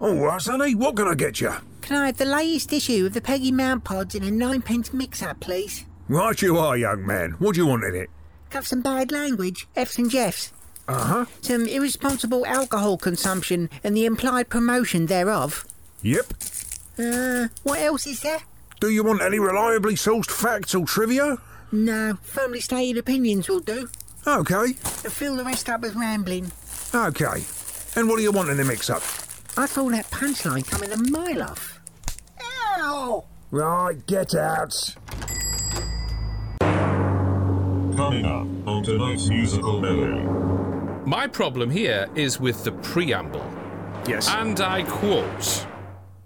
All right, sonny, what can I get you? Can I have the latest issue of the Peggy Mount Pods in a ninepence mix-up, please? Right you are, young man. What do you want in it? Got some bad language, F's and Jeffs. Uh-huh. Some irresponsible alcohol consumption and the implied promotion thereof. Yep. Uh, what else is there? Do you want any reliably sourced facts or trivia? No, firmly stated opinions will do. Okay. Fill the rest up with rambling. Okay. And what do you want in the mix-up? I saw that punchline coming a mile off. Ow! Right, get out. Coming up on tonight's musical melody. My problem here is with the preamble. Yes. And I quote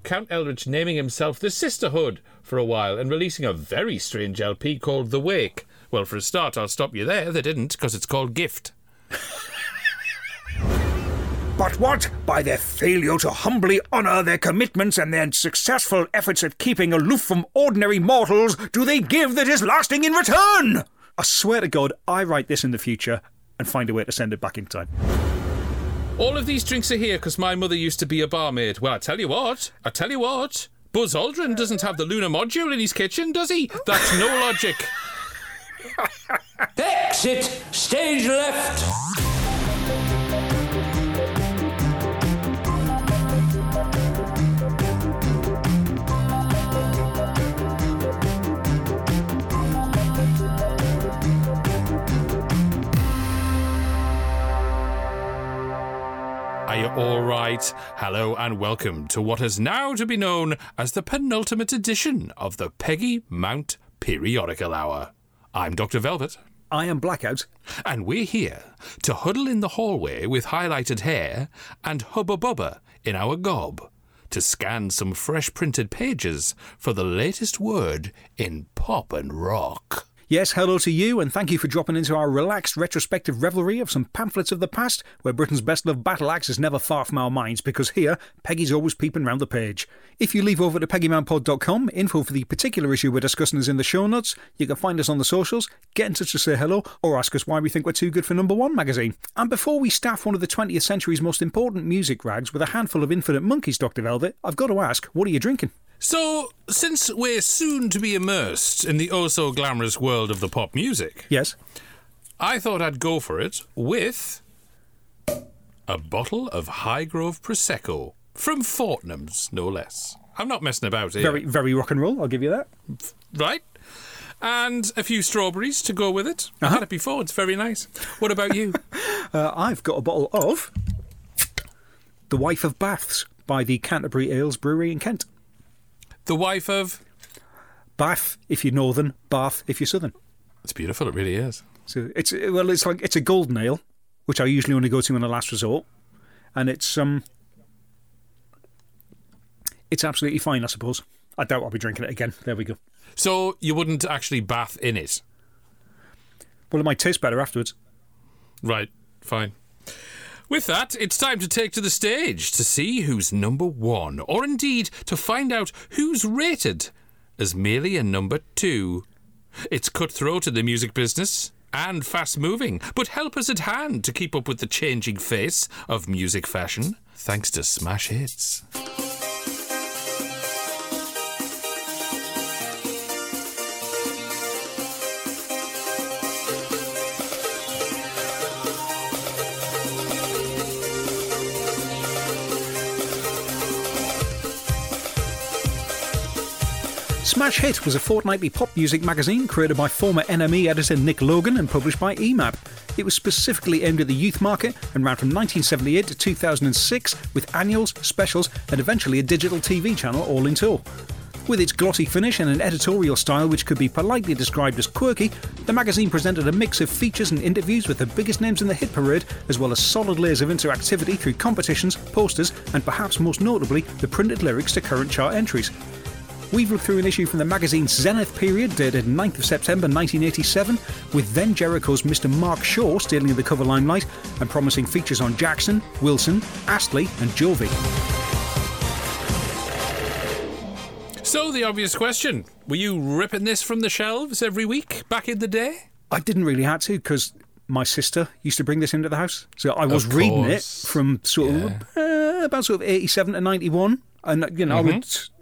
Count Eldritch naming himself the Sisterhood for a while and releasing a very strange LP called The Wake. Well, for a start, I'll stop you there. They didn't, because it's called Gift. But what? By their failure to humbly honour their commitments and their successful efforts at keeping aloof from ordinary mortals, do they give that is lasting in return? I swear to God, I write this in the future and find a way to send it back in time. All of these drinks are here because my mother used to be a barmaid. Well, I tell you what, I tell you what. Buzz Aldrin doesn't have the lunar module in his kitchen, does he? That's no logic. Exit stage left. Are you all right? Hello and welcome to what is now to be known as the penultimate edition of the Peggy Mount Periodical Hour. I'm Dr. Velvet. I am Blackout. And we're here to huddle in the hallway with highlighted hair and hubba bubba in our gob to scan some fresh printed pages for the latest word in pop and rock. Yes, hello to you, and thank you for dropping into our relaxed retrospective revelry of some pamphlets of the past, where Britain's best loved battle axe is never far from our minds, because here, Peggy's always peeping round the page. If you leave over to PeggyMountPod.com, info for the particular issue we're discussing is in the show notes. You can find us on the socials, get in touch to say hello, or ask us why we think we're too good for number one magazine. And before we staff one of the 20th century's most important music rags with a handful of infinite monkeys, Dr. Velvet, I've got to ask, what are you drinking? So, since we're soon to be immersed in the oh so glamorous world of the pop music, Yes. I thought I'd go for it with a bottle of Highgrove Prosecco from Fortnum's, no less. I'm not messing about here. Very, very rock and roll, I'll give you that. right? And a few strawberries to go with it. Uh-huh. had it before, it's very nice. What about you? Uh, I've got a bottle of The Wife of Baths by the Canterbury Ales Brewery in Kent. The wife of. Bath if you're northern, Bath if you're southern. It's beautiful, it really is. So it's well, it's like it's a golden ale, which I usually only go to in a last resort, and it's um, it's absolutely fine, I suppose. I doubt I'll be drinking it again. There we go. So you wouldn't actually bath in it? Well, it might taste better afterwards. Right, fine. With that, it's time to take to the stage to see who's number one, or indeed to find out who's rated as merely a number two. It's cutthroat in the music business and fast moving, but help us at hand to keep up with the changing face of music fashion, thanks to Smash Hits. Smash Hit was a fortnightly pop music magazine created by former NME editor Nick Logan and published by EMAP. It was specifically aimed at the youth market and ran from 1978 to 2006 with annuals, specials, and eventually a digital TV channel all in tow. With its glossy finish and an editorial style which could be politely described as quirky, the magazine presented a mix of features and interviews with the biggest names in the hit parade, as well as solid layers of interactivity through competitions, posters, and perhaps most notably, the printed lyrics to current chart entries. We've looked through an issue from the magazine's Zenith period, dated 9th of September 1987, with then Jerico's Mr. Mark Shaw stealing the cover limelight and promising features on Jackson, Wilson, Astley, and Jovi. So, the obvious question were you ripping this from the shelves every week back in the day? I didn't really have to because my sister used to bring this into the house, so I was reading it from sort Yeah. of Yeah, uh, about sort of 87 to 91. And, you know, I would. Mm-hmm.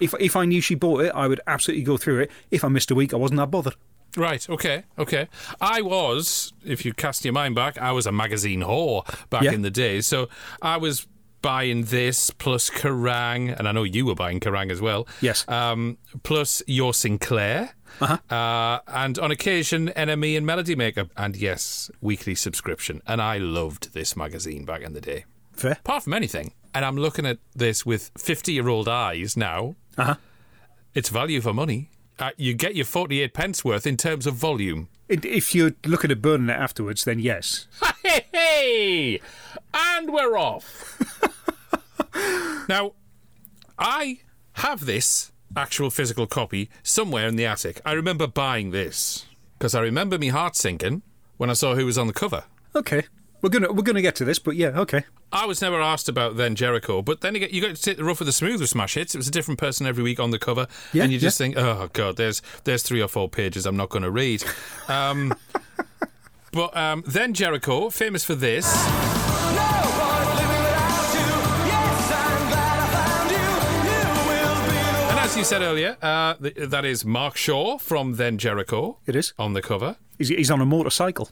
If, if I knew she bought it, I would absolutely go through it. If I missed a week, I wasn't that bothered. Right, okay, okay. I was, if you cast your mind back, I was a magazine whore back Yeah. in the day. So I was buying this plus Kerrang, and I know you were buying Kerrang as well. Yes. Um, plus your Sinclair. Uh-huh. and on occasion, NME and Melody Maker. And yes, weekly subscription. And I loved this magazine back in the day. Fair. Apart from anything. And I'm looking at this with 50 year old eyes now. Uh huh. It's value for money. Uh, you get your 48 pence worth in terms of volume. If you're looking at burning it afterwards, then yes. Hey, hey! And we're off. now, I have this actual physical copy somewhere in the attic. I remember buying this because I remember me heart sinking when I saw who was on the cover. Okay. We're gonna we're gonna get to this, but yeah, okay. I was never asked about then Jerico, but then again, you got to take the rough with the smooth with smash hits. It was a different person every week on the cover, Yeah, and you just yeah. think, oh god, there's there's three or four pages I'm not going to read. Um, but um, then Jerico, famous for this. And as you said earlier, uh, th- that is Mark Shaw from Then Jerico. It is. on the cover. He's, he's on a motorcycle.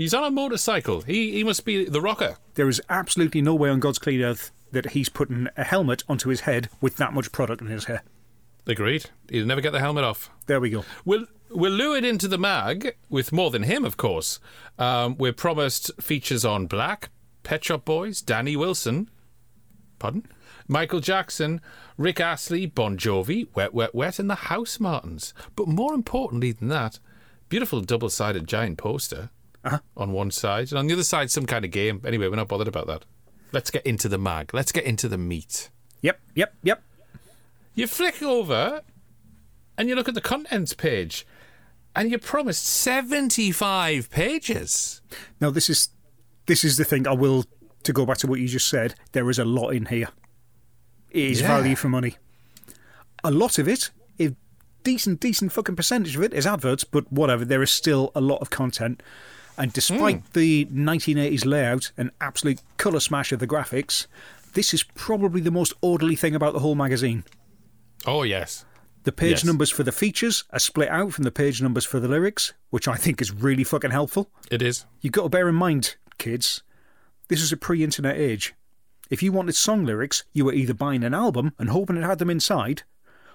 He's on a motorcycle. He he must be the rocker. There is absolutely no way on God's clean earth that he's putting a helmet onto his head with that much product in his hair. Agreed. He'll never get the helmet off. There we go. We're, we're lured into the mag with more than him, of course. Um, we're promised features on Black, Pet Shop Boys, Danny Wilson, pardon, Michael Jackson, Rick Astley, Bon Jovi, Wet Wet Wet, and the Housemartins. But more importantly than that, beautiful double-sided giant poster Uh-huh. on one side, and on the other side, some kind of game. Anyway, we're not bothered about that. Let's get into the mag. Let's get into the meat. Yep, yep, yep. You flick over and you look at the contents page and you're promised 75 pages. Now this is this is the thing. I will to go back to what you just said. There is a lot in here. It is Yeah. value for money. A lot of it, a decent, decent fucking percentage of it is adverts, but whatever. There is still a lot of content. And despite hmm. the 1980s layout and absolute colour smash of the graphics, this is probably the most orderly thing about the whole magazine. Oh, yes. The page Yes. numbers for the features are split out from the page numbers for the lyrics, which I think is really fucking helpful. It is. You've got to bear in mind, kids, this is a pre internet age. If you wanted song lyrics, you were either buying an album and hoping it had them inside,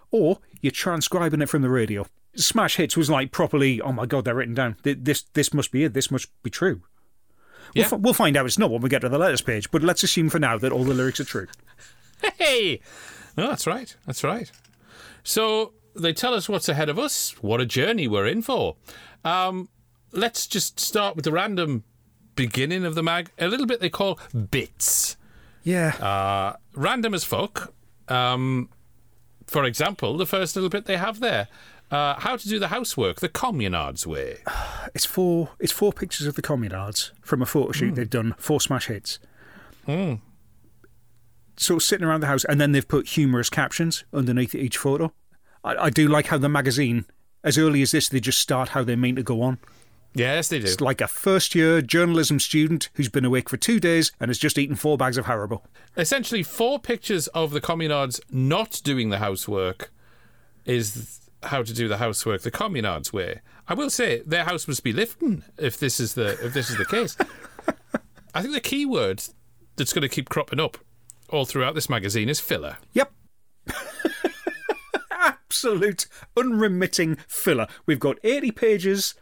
or you're transcribing it from the radio. Smash Hits was like properly, oh my god, they're written down. This this must be it. This must be true. Yeah. We'll, fi- we'll find out it's not when we get to the letters page, but let's assume for now that all the lyrics are true. Hey! No, that's right. That's right. So they tell us what's ahead of us, what a journey we're in for. Um, let's just start with the random beginning of the mag. A little bit they call bits. Yeah. Uh, random as fuck. Um, for example, the first little bit they have there. Uh, how to do the housework the communards way. It's four. It's four pictures of the communards from a photo shoot they've done Four Smash Hits. Sort of sitting around the house, and then they've put humorous captions underneath each photo. I, I do like how the magazine, as early as this, they just start how they mean to go on. Yes, they do. It's like a first-year journalism student who's been awake for two days and has just eaten four bags of Haribo. Essentially, four pictures of the communards not doing the housework is how to do the housework the communards way. I will say their house must be lifting if this is the if this is the case. I think the key word that's going to keep cropping up all throughout this magazine is filler. Yep. Absolute unremitting filler. We've got 80 pages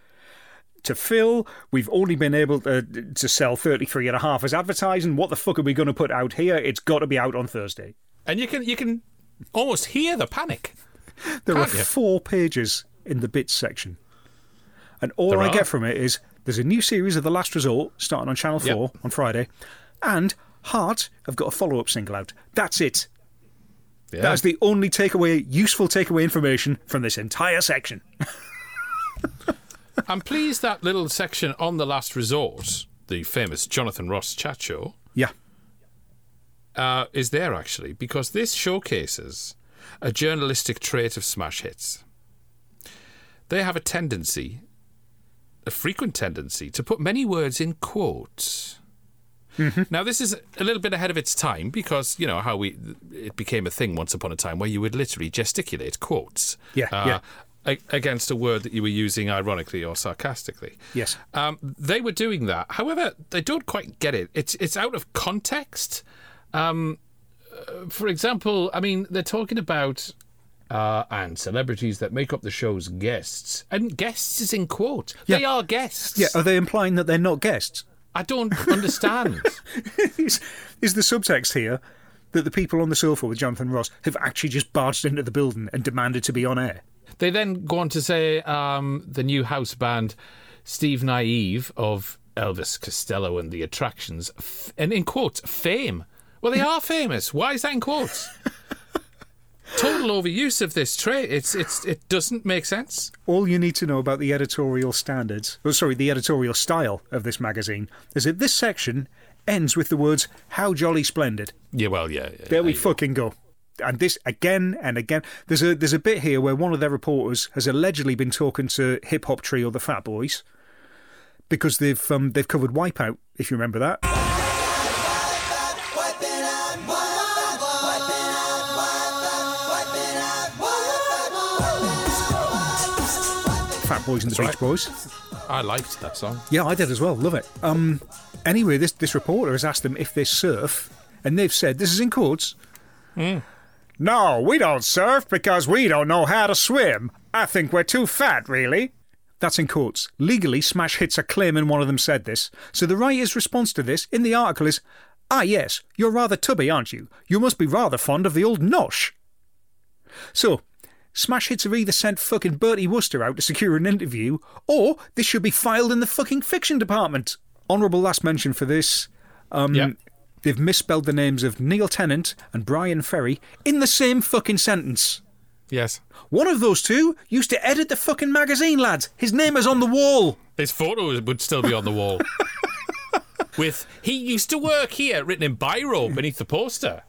to fill. We've only been able to, to sell 33 and a half as advertising. What the fuck are we going to put out here? It's got to be out on Thursday. And you can you can almost hear the panic. There are Can't you? four pages in the bits section. And all There I are. get from it is there's a new series of The Last Resort starting on Channel 4 Yep. on Friday. And Heart have got a follow up single out. That's it. Yeah. That's the only takeaway, useful takeaway information from this entire section. I'm pleased that little section on the last resort, the famous Jonathan Ross chat show, Yeah. uh, is there actually because this showcases a journalistic trait of smash hits. They have a tendency, a frequent tendency, to put many words in quotes. Now, this is a little bit ahead of its time because you know how we it became a thing once upon a time where you would literally gesticulate quotes. Yeah, yeah. a- Against a word that you were using ironically or sarcastically. Yes. Um, they were doing that. However, they don't quite get it. It's it's out of context. Um, uh, for example, I mean, they're talking about uh, and celebrities that make up the show's guests, and guests is in quote. They are guests. Yeah, are they implying that they're not guests? I don't understand. is, is the subtext here that the people on the sofa with Jonathan Ross have actually just barged into the building and demanded to be on air? they then go on to say um, the new house band, Steve Nieve of Elvis Costello and the Attractions, f- and in quotes, fame. Well, they are famous. Why is that in quotes? Total overuse of this trait. It's it's it doesn't make sense. All you need to know about the editorial standards, oh, sorry, the editorial style of this magazine, is that this section ends with the words, How jolly splendid. Yeah, well, yeah. yeah There we go. fucking go. And this again and again. There's a there's a bit here where one of their reporters has allegedly been talking to hip hop trio the Fat Boys because they've um, they've covered Wipeout, if you remember that. Fat Boys and the Beach right. Boys. I liked that song. Yeah, I did as well. Love it. Um, anyway, this this reporter has asked them if they surf, and they've said this is in quotes. No, we don't surf because we don't know how to swim. I think we're too fat, really. That's in quotes. Legally, Smash Hits are and one of them said this. So the writer's response to this in the article is, "Ah, yes, you're rather tubby, aren't you? You must be rather fond of the old nosh." So, Smash Hits have either sent fucking Bertie Wooster out to secure an interview, or this should be filed in the fucking fiction department. Honourable last mention for this. Um, Yeah. They've misspelled the names of Neil Tennant and Bryan Ferry in the same fucking sentence. Yes. One of those two used to edit the fucking magazine, lads. His name is on the wall. His photo would still be on the wall. With he used to work here, written in biro beneath the poster.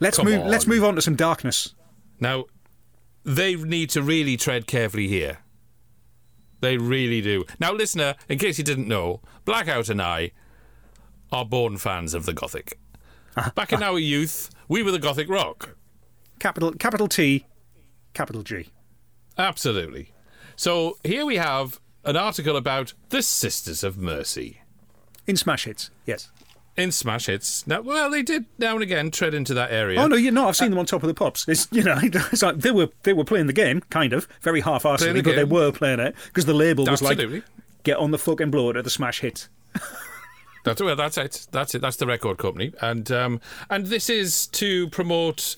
Let's Come move. on. Let's move on to some darkness. Now, they need to really tread carefully here. They really do. Now, listener, in case you didn't know, Blackout and I are born fans of the Gothic. Back in our youth, we were the Gothic rock. Capital capital T, capital G. Absolutely. So here we have an article about the Sisters of Mercy In Smash Hits, yes. In Smash Hits. Now, well, they did now and again tread into that area. Oh no, you're not. I've seen them on top of the pops. It's you know, it's like they were they were playing the game, kind of, very half-heartedly, the but they were playing it because the label was Absolutely. like, "Get on the fucking blower to the Smash Hit." That's well, that's it. That's it. That's the record company, and um, and this is to promote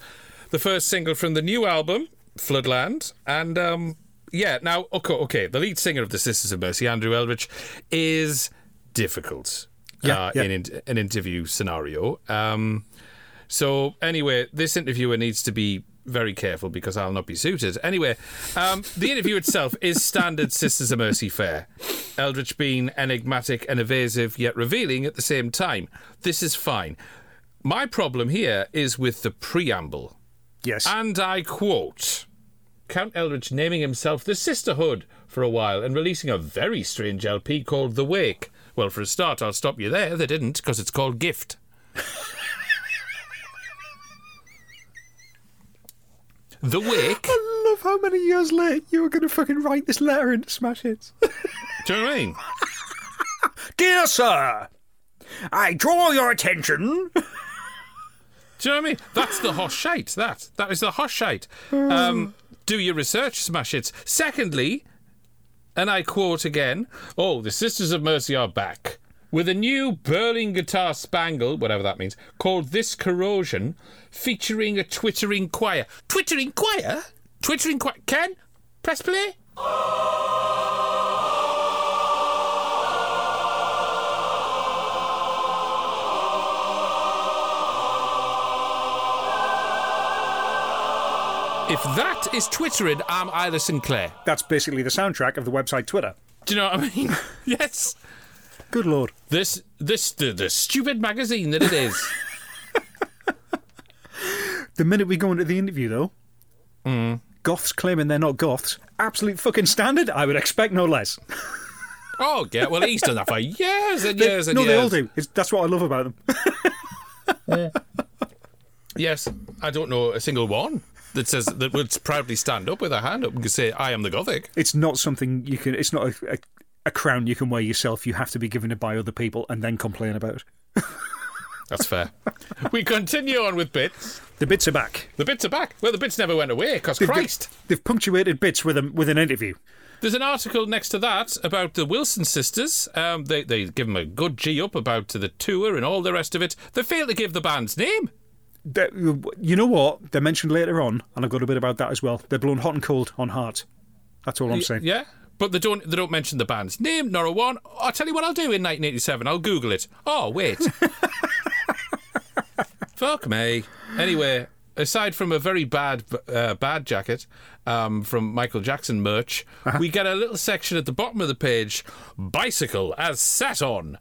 the first single from the new album, Floodland, and um, yeah. Now, okay, okay, the lead singer of the Sisters of Mercy, Andrew Eldritch, is difficult. Yeah, uh, yeah. in an interview scenario. Um, so anyway, this interviewer needs to be very careful because I'll not be suited. Anyway, um, the interview itself is standard Sisters of Mercy fare. Eldritch being enigmatic and evasive yet revealing at the same time. This is fine. My problem here is with the preamble. Yes. And I quote Count Eldritch naming himself the Sisterhood for a while and releasing a very strange LP called The Wake. Well, for a start, I'll stop you there. They didn't, because it's called Gift. the Wick. I love how many years late you were going to fucking write this letter into Smash Hits. Do you know what I mean? Dear sir, I draw your attention. Do you know what I mean? That's the hosh shite. That that is the hosh shite. Um, do your research, smash hits. Secondly, and I quote again: "Oh, the Sisters of Mercy are back with a new Berlin guitar spangle, whatever that means, called This Corrosion, featuring a twittering choir. Twittering choir? Twittering choir? Ken, press play." If that is twittering, I'm Isla St Clair. That's basically the soundtrack of the website Twitter. Do you know what I mean? yes. Good lord. This, this, the, the stupid magazine that it is. The minute we go into the interview, though, Mm. goths claiming they're not goths, absolute fucking standard. I would expect no less. Oh, yeah. Well, he's done that for years and years and no, years. No, they all do. It's, that's what I love about them. Yes, I don't know a single one that says that would proudly stand up with a hand up and say, "I am the Gothic." It's not something you can. It's not a, a, a crown you can wear yourself. You have to be given it by other people and then complain about it. That's fair. we continue on with bits. The bits are back. The bits are back. Well, the bits never went away because They've- Christ. They've punctuated bits with a, with an interview. There's an article next to that about the Wilson sisters. Um, they they give them a good G up about the tour and all the rest of it. They fail to give the band's name. You know what? They're mentioned later on, and I've got a bit about that as well. They're blown hot and cold on heart. That's all I'm saying. Yeah, but they don't they don't mention the band's name nor a one. I'll tell you what I'll do in 1987. I'll Google it. Oh wait, fuck me. Anyway, aside from a very bad uh, bad jacket um, from Michael Jackson merch, we get a little section at the bottom of the page: bicycle as sat on.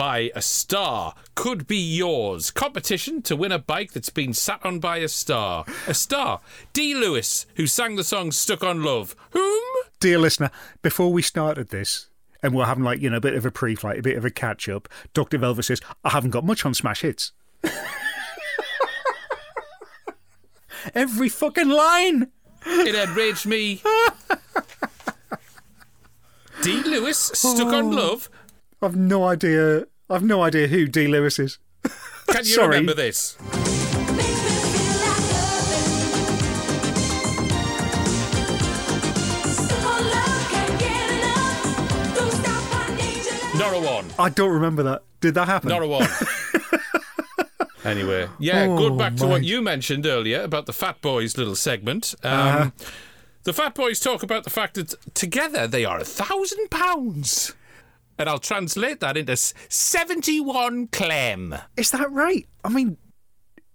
By a star could be yours. Competition to win a bike that's been sat on by a star. A star. D. Lewis, who sang the song Stuck on Love. Whom? Dear listener, before we started this, and we're having like, you know, a bit of a pre flight, a bit of a catch up, Dr. Velvet says, I haven't got much on Smash Hits. Every fucking line! It enraged me. D. Lewis, Stuck Oh. on Love. I've no idea. I've no idea who D. Lewis is. Can you Sorry. remember this? Not a one. I don't remember that. Did that happen? Not a one. anyway, yeah, Oh, good back to what you mentioned earlier about the Fat Boys little segment. Um, Uh-huh. The Fat Boys talk about the fact that together they are a thousand pounds. And I'll translate that into 71 clem. Is that right? I mean,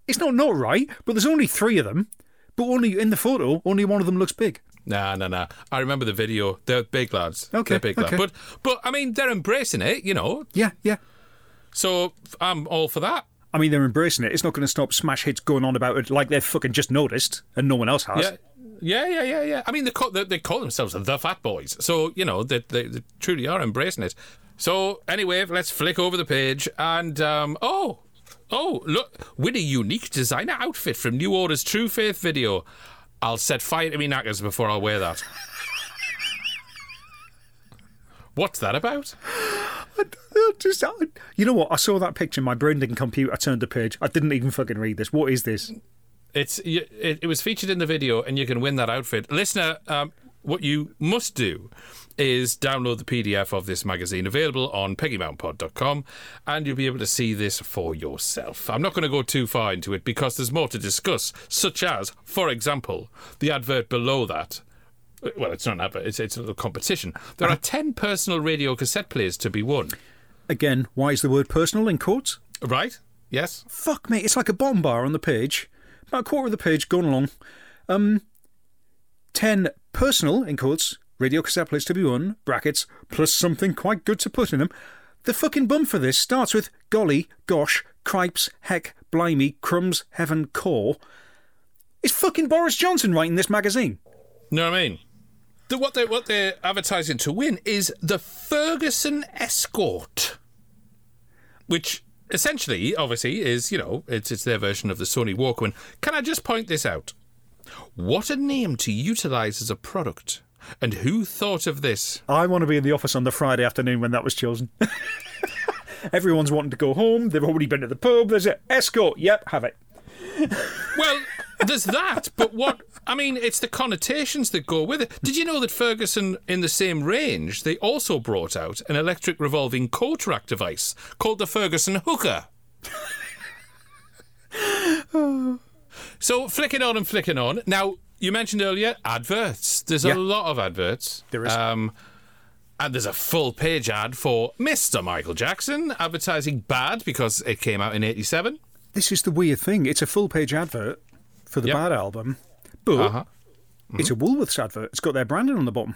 it's not not right, but there's only three of them. But only in the photo, only one of them looks big. Nah, nah, nah. I remember the video. They're big lads. Okay, They're big okay. lads. But, but I mean, they're embracing it, you know. Yeah, yeah. So I'm all for that. I mean, they're embracing it. It's not going to stop Smash Hits going on about it like they've fucking just noticed and no one else has. Yeah. Yeah, yeah, yeah, yeah. I mean, they call, they, they call themselves the Fat Boys. So, you know, they, they, they truly are embracing it. So, anyway, let's flick over the page and, um, oh, oh, look, win a unique designer outfit from New Order's True Faith video. I'll set fire to me knackers before I'll wear that. What's that about? I Just, I- you know what? I saw that picture. My brain didn't compute. I turned the page. I didn't even fucking read this. What is this? It's it, it was featured in the video, and you can win that outfit. Listener, um, what you must do is download the PDF of this magazine, available on peggymountpod.com, and you'll be able to see this for yourself. I'm not going to go too far into it because there's more to discuss, such as, for example, the advert below that. Well, it's not an advert; it's, it's a little competition. There are ten personal radio cassette players to be won. Again, why is the word personal in quotes? Right? Yes. Fuck me. It's like a bomb bar on the page. About a quarter of the page gone along. Um, 10 personal, in quotes, radio cassette players to be won, brackets, plus something quite good to put in them. The fucking bum for this starts with golly, gosh, cripes, heck, blimey, crumbs, heaven, core. It's fucking Boris Johnson writing this magazine. Know what I mean? The, what they what they're advertising to win is the Ferguson Escort, which essentially, obviously, is you know it's it's their version of the Sony Walkman. Can I just point this out? What a name to utilise as a product, and who thought of this? I want to be in the office on the Friday afternoon when that was chosen. Everyone's wanting to go home. They've already been to the pub. There's an escort. Yep, have it. Well, there's that, but what I mean, it's the connotations that go with it. Did you know that Ferguson, in the same range, they also brought out an electric revolving coat rack device called the Ferguson Hooker? so flicking on and flicking on. Now, you mentioned earlier adverts. There's Yeah. a lot of adverts. There is. Um, and there's a full page ad for Mr. Michael Jackson advertising Bad because it came out in 87. This is the weird thing. It's a full page advert for the Yep. Bad album, but Uh-huh. it's a Woolworths advert. It's got their branding on the bottom,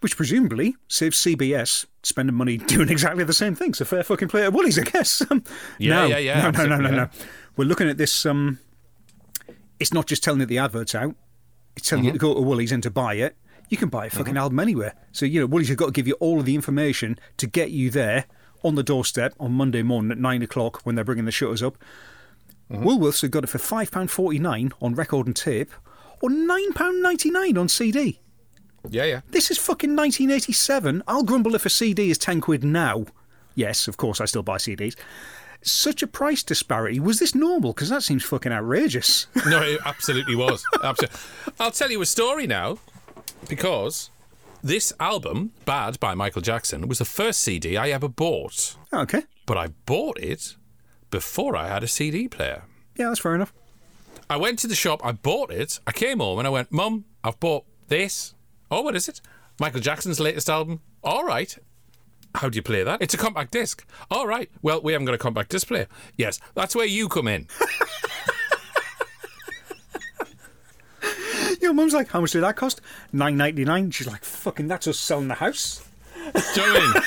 which presumably saves CBS spending money doing exactly the same thing. So fair fucking play at Woolies, I guess. Yeah, no, yeah, yeah, No, no, no, no, no. We're looking at this. Um, it's not just telling you the advert's out. It's telling you to Mm-hmm. go to Woolies and to buy it. You can buy a fucking album anywhere. So, you know, Woolies have got to give you all of the information to get you there on the doorstep on Monday morning at nine o'clock when they're bringing the shutters up. Mm-hmm. Woolworths have got it for £5.49 on record and tape or £9.99 on CD. Yeah, yeah. This is fucking 1987. I'll grumble if a CD is 10 quid now. Yes, of course, I still buy CDs. Such a price disparity. Was this normal? Because that seems fucking outrageous. No, it absolutely was. Absolutely. I'll tell you a story now because this album, Bad by Michael Jackson, was the first CD I ever bought. okay. But I bought it before I had a CD player. Yeah, that's fair enough. I went to the shop, I bought it, I came home and I went, Mum, I've bought this. Oh, what is it? Michael Jackson's latest album. All right. How do you play that? It's a compact disc. All right. Well, we haven't got a compact disc player. Yes, that's where you come in. Your mum's like, how much did that cost? Nine ninety nine. She's like, fucking, that's us selling the house. Do you know what I mean?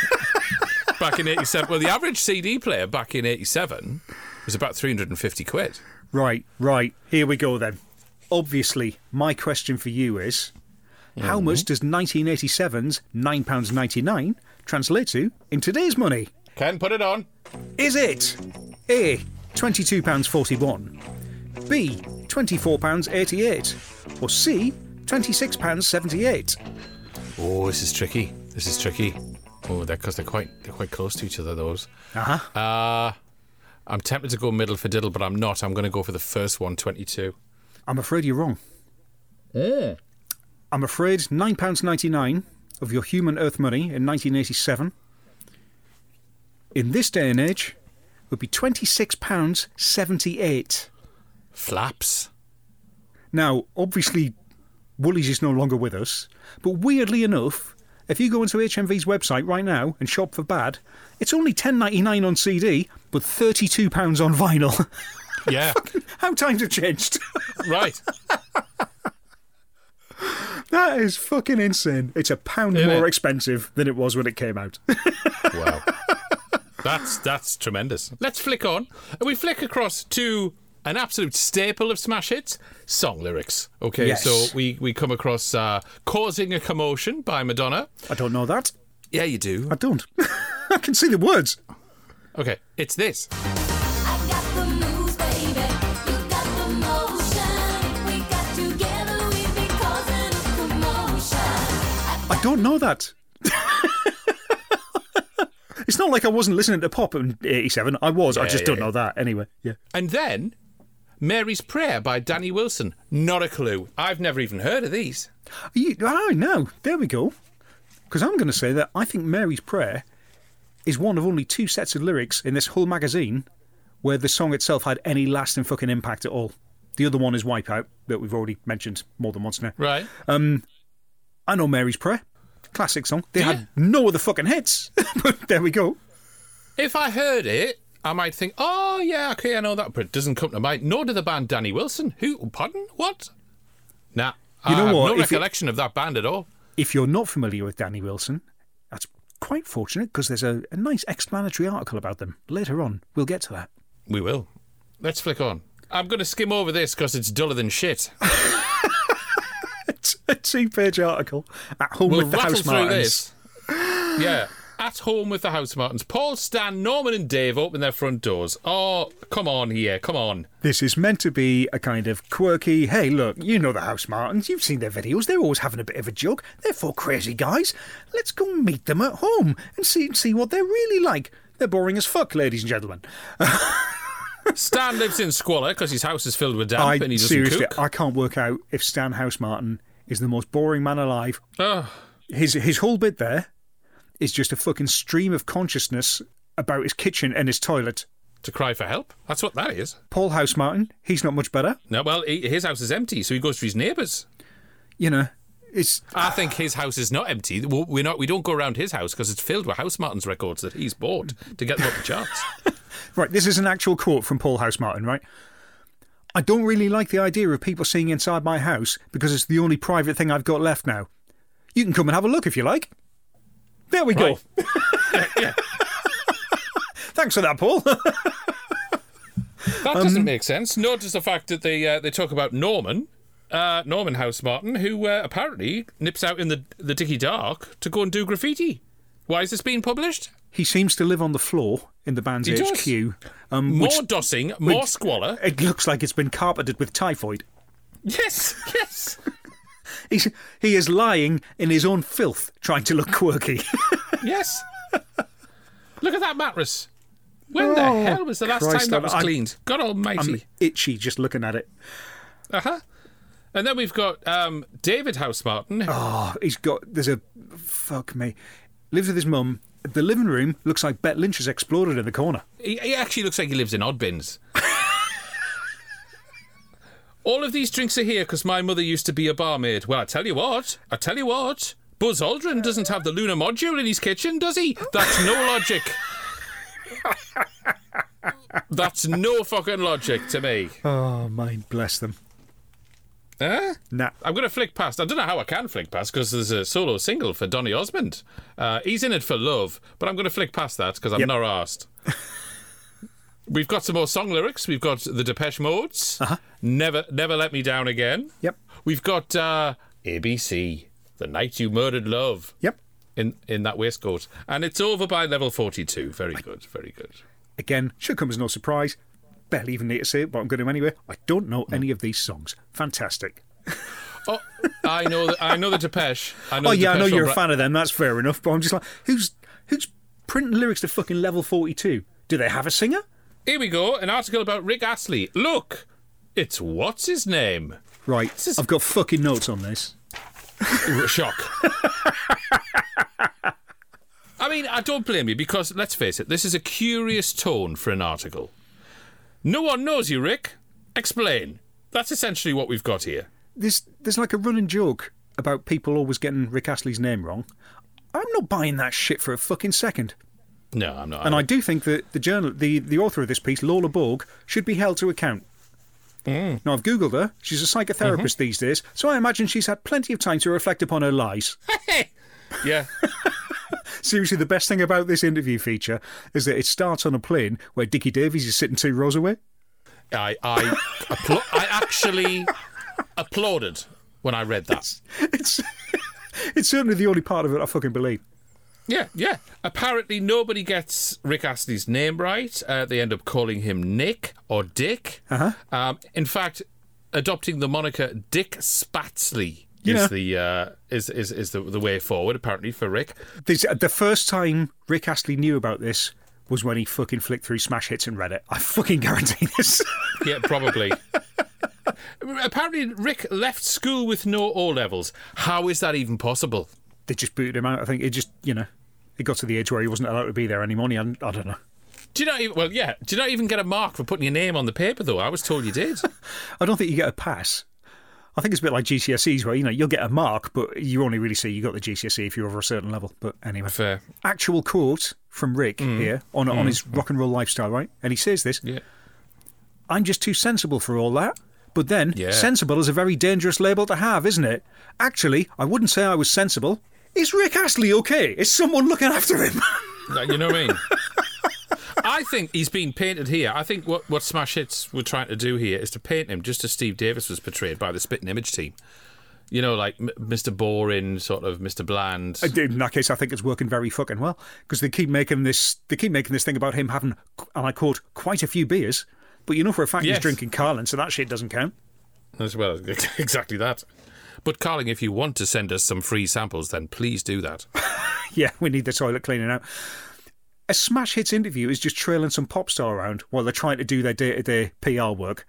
Back in 87. Well, the average CD player back in 87 was about 350 quid. Right, right. Here we go then. Obviously, my question for you is, how mm-hmm. much does 1987's nine pounds ninety nine translate to in today's money? Ken, put it on. Is it A. £22.41, B. £24.88, or C. £26.78? Oh, this is tricky. This is tricky. Oh, they're because they're quite they're quite close to each other. Those. Uh huh. Uh I'm tempted to go middle for diddle, but I'm not. I'm going to go for the first one, 22. I'm afraid you're wrong. I'm afraid £9.99 of your human earth money in 1987 in this day and age would be £26.78. Flaps. Now, obviously, Woolies is no longer with us, but weirdly enough, if you go into HMV's website right now and shop for Bad, it's only ten ninety nine on CD, but £32 on vinyl. Yeah. How times have changed. right. that is fucking insane. It's a pound Isn't more it? expensive than it was when it came out. Wow. That's that's tremendous. Let's flick on. We flick across to an absolute staple of smash hits, song lyrics. Okay, Yes. so we, we come across uh, Causing a Commotion by Madonna. I don't know that. Yeah, you do. I don't. I can see the words. Okay, it's this. I got the moves, baby. You got the motion. We got together, we be causing a commotion. I don't know that. it's not like I wasn't listening to pop in 87. I was. I just yeah, don't yeah. know that. Anyway, yeah. And then Mary's Prayer by Danny Wilson. Not a clue. I've never even heard of these. You, oh, no. There we go. Because I'm going to say that I think Mary's Prayer is one of only two sets of lyrics in this whole magazine where the song itself had any lasting fucking impact at all. The other one is Wipeout, that we've already mentioned more than once now. Right. Um, I know Mary's Prayer. Classic song. They Do had no other fucking hits. but there we go. If I heard it, I might think, oh, yeah, okay, I know that, but it doesn't come to mind. Nor did the band Danny Wilson. Who? Pardon? What? Nah. You know I have what? no If it- recollection of that band at all. If you're not familiar with Danny Wilson, that's quite fortunate because there's a, a nice explanatory article about them later on. We'll get to that. We will. Let's flick on. I'm going to skim over this because it's duller than shit. It's a two page article at home We'll with the Housemartins. this. Yeah. At home with the Housemartins. Paul, Stan, Norman, and Dave open their front doors. Oh, come on here. Come on. This is meant to be a kind of quirky, hey, look, you know the Housemartins. You've seen their videos. They're always having a bit of a joke. They're four crazy guys. Let's go meet them at home and see, see what they're really like. They're boring as fuck, ladies and gentlemen. Stan lives in squalor because his house is filled with damp I and he doesn't seriously, cook. I can't work out if Stan Housemartin is the most boring man alive. Ugh. His his whole bit there is just a fucking stream of consciousness about his kitchen and his toilet. to cry for help. That's what that is. Paul Housemartin, he's not much better. No, well, he, his house is empty, so he goes to his neighbours. You know, it's I think his house is not empty. We- We're not. We don't go around his house because it's filled with Housemartins records that he's bought to get them up the charts. Right, this is an actual quote from Paul Housemartin, right? I don't really like the idea of people seeing inside my house because it's the only private thing I've got left now. You can come and have a look if you like. There we go. Right. yeah, Thanks for that, Paul. that doesn't make sense. Nor does the fact that they uh, they talk about Norman uh, Norman Housemartin, who uh, apparently nips out in the the dicky dark to go and do graffiti. Why is this being published? He seems to live on the floor in the band's He. HQ. Um, More which dossing, more squalor. it looks like it's been carpeted with typhoid. Yes, yes. He's, he is lying in his own filth, trying to look quirky. Yes. Look at that mattress. When the Oh, hell was the last Christ, time that was I'm- cleaned? God almighty. I'm itchy just looking at it. Uh huh. And then we've got um, David Housemartin. Oh, he's got. There's a. Fuck me. Lives with his mum. The living room looks like Bet Lynch has exploded in the corner. He, he actually looks like he lives in Oddbins. All of these drinks are here because my mother used to be a barmaid. Well, I tell you what. I tell you what. Buzz Aldrin doesn't have the lunar module in his kitchen, does he? That's no logic. That's no fucking logic to me. Oh, mind bless them. Huh? Nah. I'm going to flick past. I don't know how I can flick past because there's a solo single for Donny Osmond. Uh, he's in it for love, but I'm going to flick past that because I'm Yep. not asked. We've got some more song lyrics. We've got the Depeche Modes. Uh-huh. Never, never let me down again. Yep. We've got uh, ABC, The Night You Murdered Love. Yep. In in that waistcoat, and it's over by level forty-two. Very good, very good. Again, should come as no surprise. Barely even need to say it, but I'm going to anyway. I don't know any of these songs. Fantastic. Oh, I know, the, I know the Depeche. I know Oh yeah, I know you're a fan of them. That's fair enough. But I'm just like, who's who's printing lyrics to fucking level 42? Do they have a singer? Here we go. An article about Rick Astley. Look, it's what's his name? Right. is- I've got fucking notes on this. Shock. I mean, I don't blame you because let's face it, this is a curious tone for an article. No one knows you, Rick. Explain. That's essentially what we've got here. There's there's like a running joke about people always getting Rick Astley's name wrong. I'm not buying that shit for a fucking second. No, I'm not. And I do think that the journal, the, the author of this piece, Lola Borg, should be held to account. Mm. Now I've googled her. She's a psychotherapist mm-hmm. these days, so I imagine she's had plenty of time to reflect upon her lies. yeah. Seriously, the best thing about this interview feature is that it starts on a plane where Dickie Davies is sitting two rows away. I I appla- I actually applauded when I read that. It's it's certainly the only part of it I fucking believe. Yeah, yeah. Apparently, nobody gets Rick Astley's name right. Uh, they end up calling him Nick or Dick. Uh-huh. Um, in fact, adopting the moniker Dick Spatsley Yeah. is the uh, is is is the, the way forward. Apparently for Rick. This, the first time Rick Astley knew about this was when he fucking flicked through smash hits and read it. I fucking guarantee this. Yeah, probably. Apparently, Rick left school with no O levels. How is that even possible? They just booted him out. I think it just, you know, it got to the age where he wasn't allowed to be there anymore. And he hadn't, I don't know. Do you not even? Well, yeah. Do you not even get a mark for putting your name on the paper though? I was told you did. I don't think you get a pass. I think it's a bit like GCSEs where, you know, you'll get a mark, but you only really see you got the GCSE if you're over a certain level. But anyway. Fair. Actual quote from Rick mm. here on, on mm. his rock and roll lifestyle, right? And he says this Yeah. I'm just too sensible for all that. But then, Yeah. sensible is a very dangerous label to have, isn't it? Actually, I wouldn't say I was sensible. Is Rick Astley okay? Is someone looking after him? You know what I mean? I think he's being painted here. I think what, what Smash Hits were trying to do here is to paint him just as Steve Davis was portrayed by the Spitting Image team. You know, like M- Mr. Boring, sort of Mr. Bland. Uh, in that case, I think it's working very fucking well because they keep making this. They keep making this thing about him having, and I quote, quite a few beers. But you know for a fact Yes. he's drinking Carling, so that shit doesn't count. As well, exactly that. But, Carling, if you want to send us some free samples, then please do that. Yeah, we need the toilet cleaning out. A smash hits interview is just trailing some pop star around while they're trying to do their day to day PR work.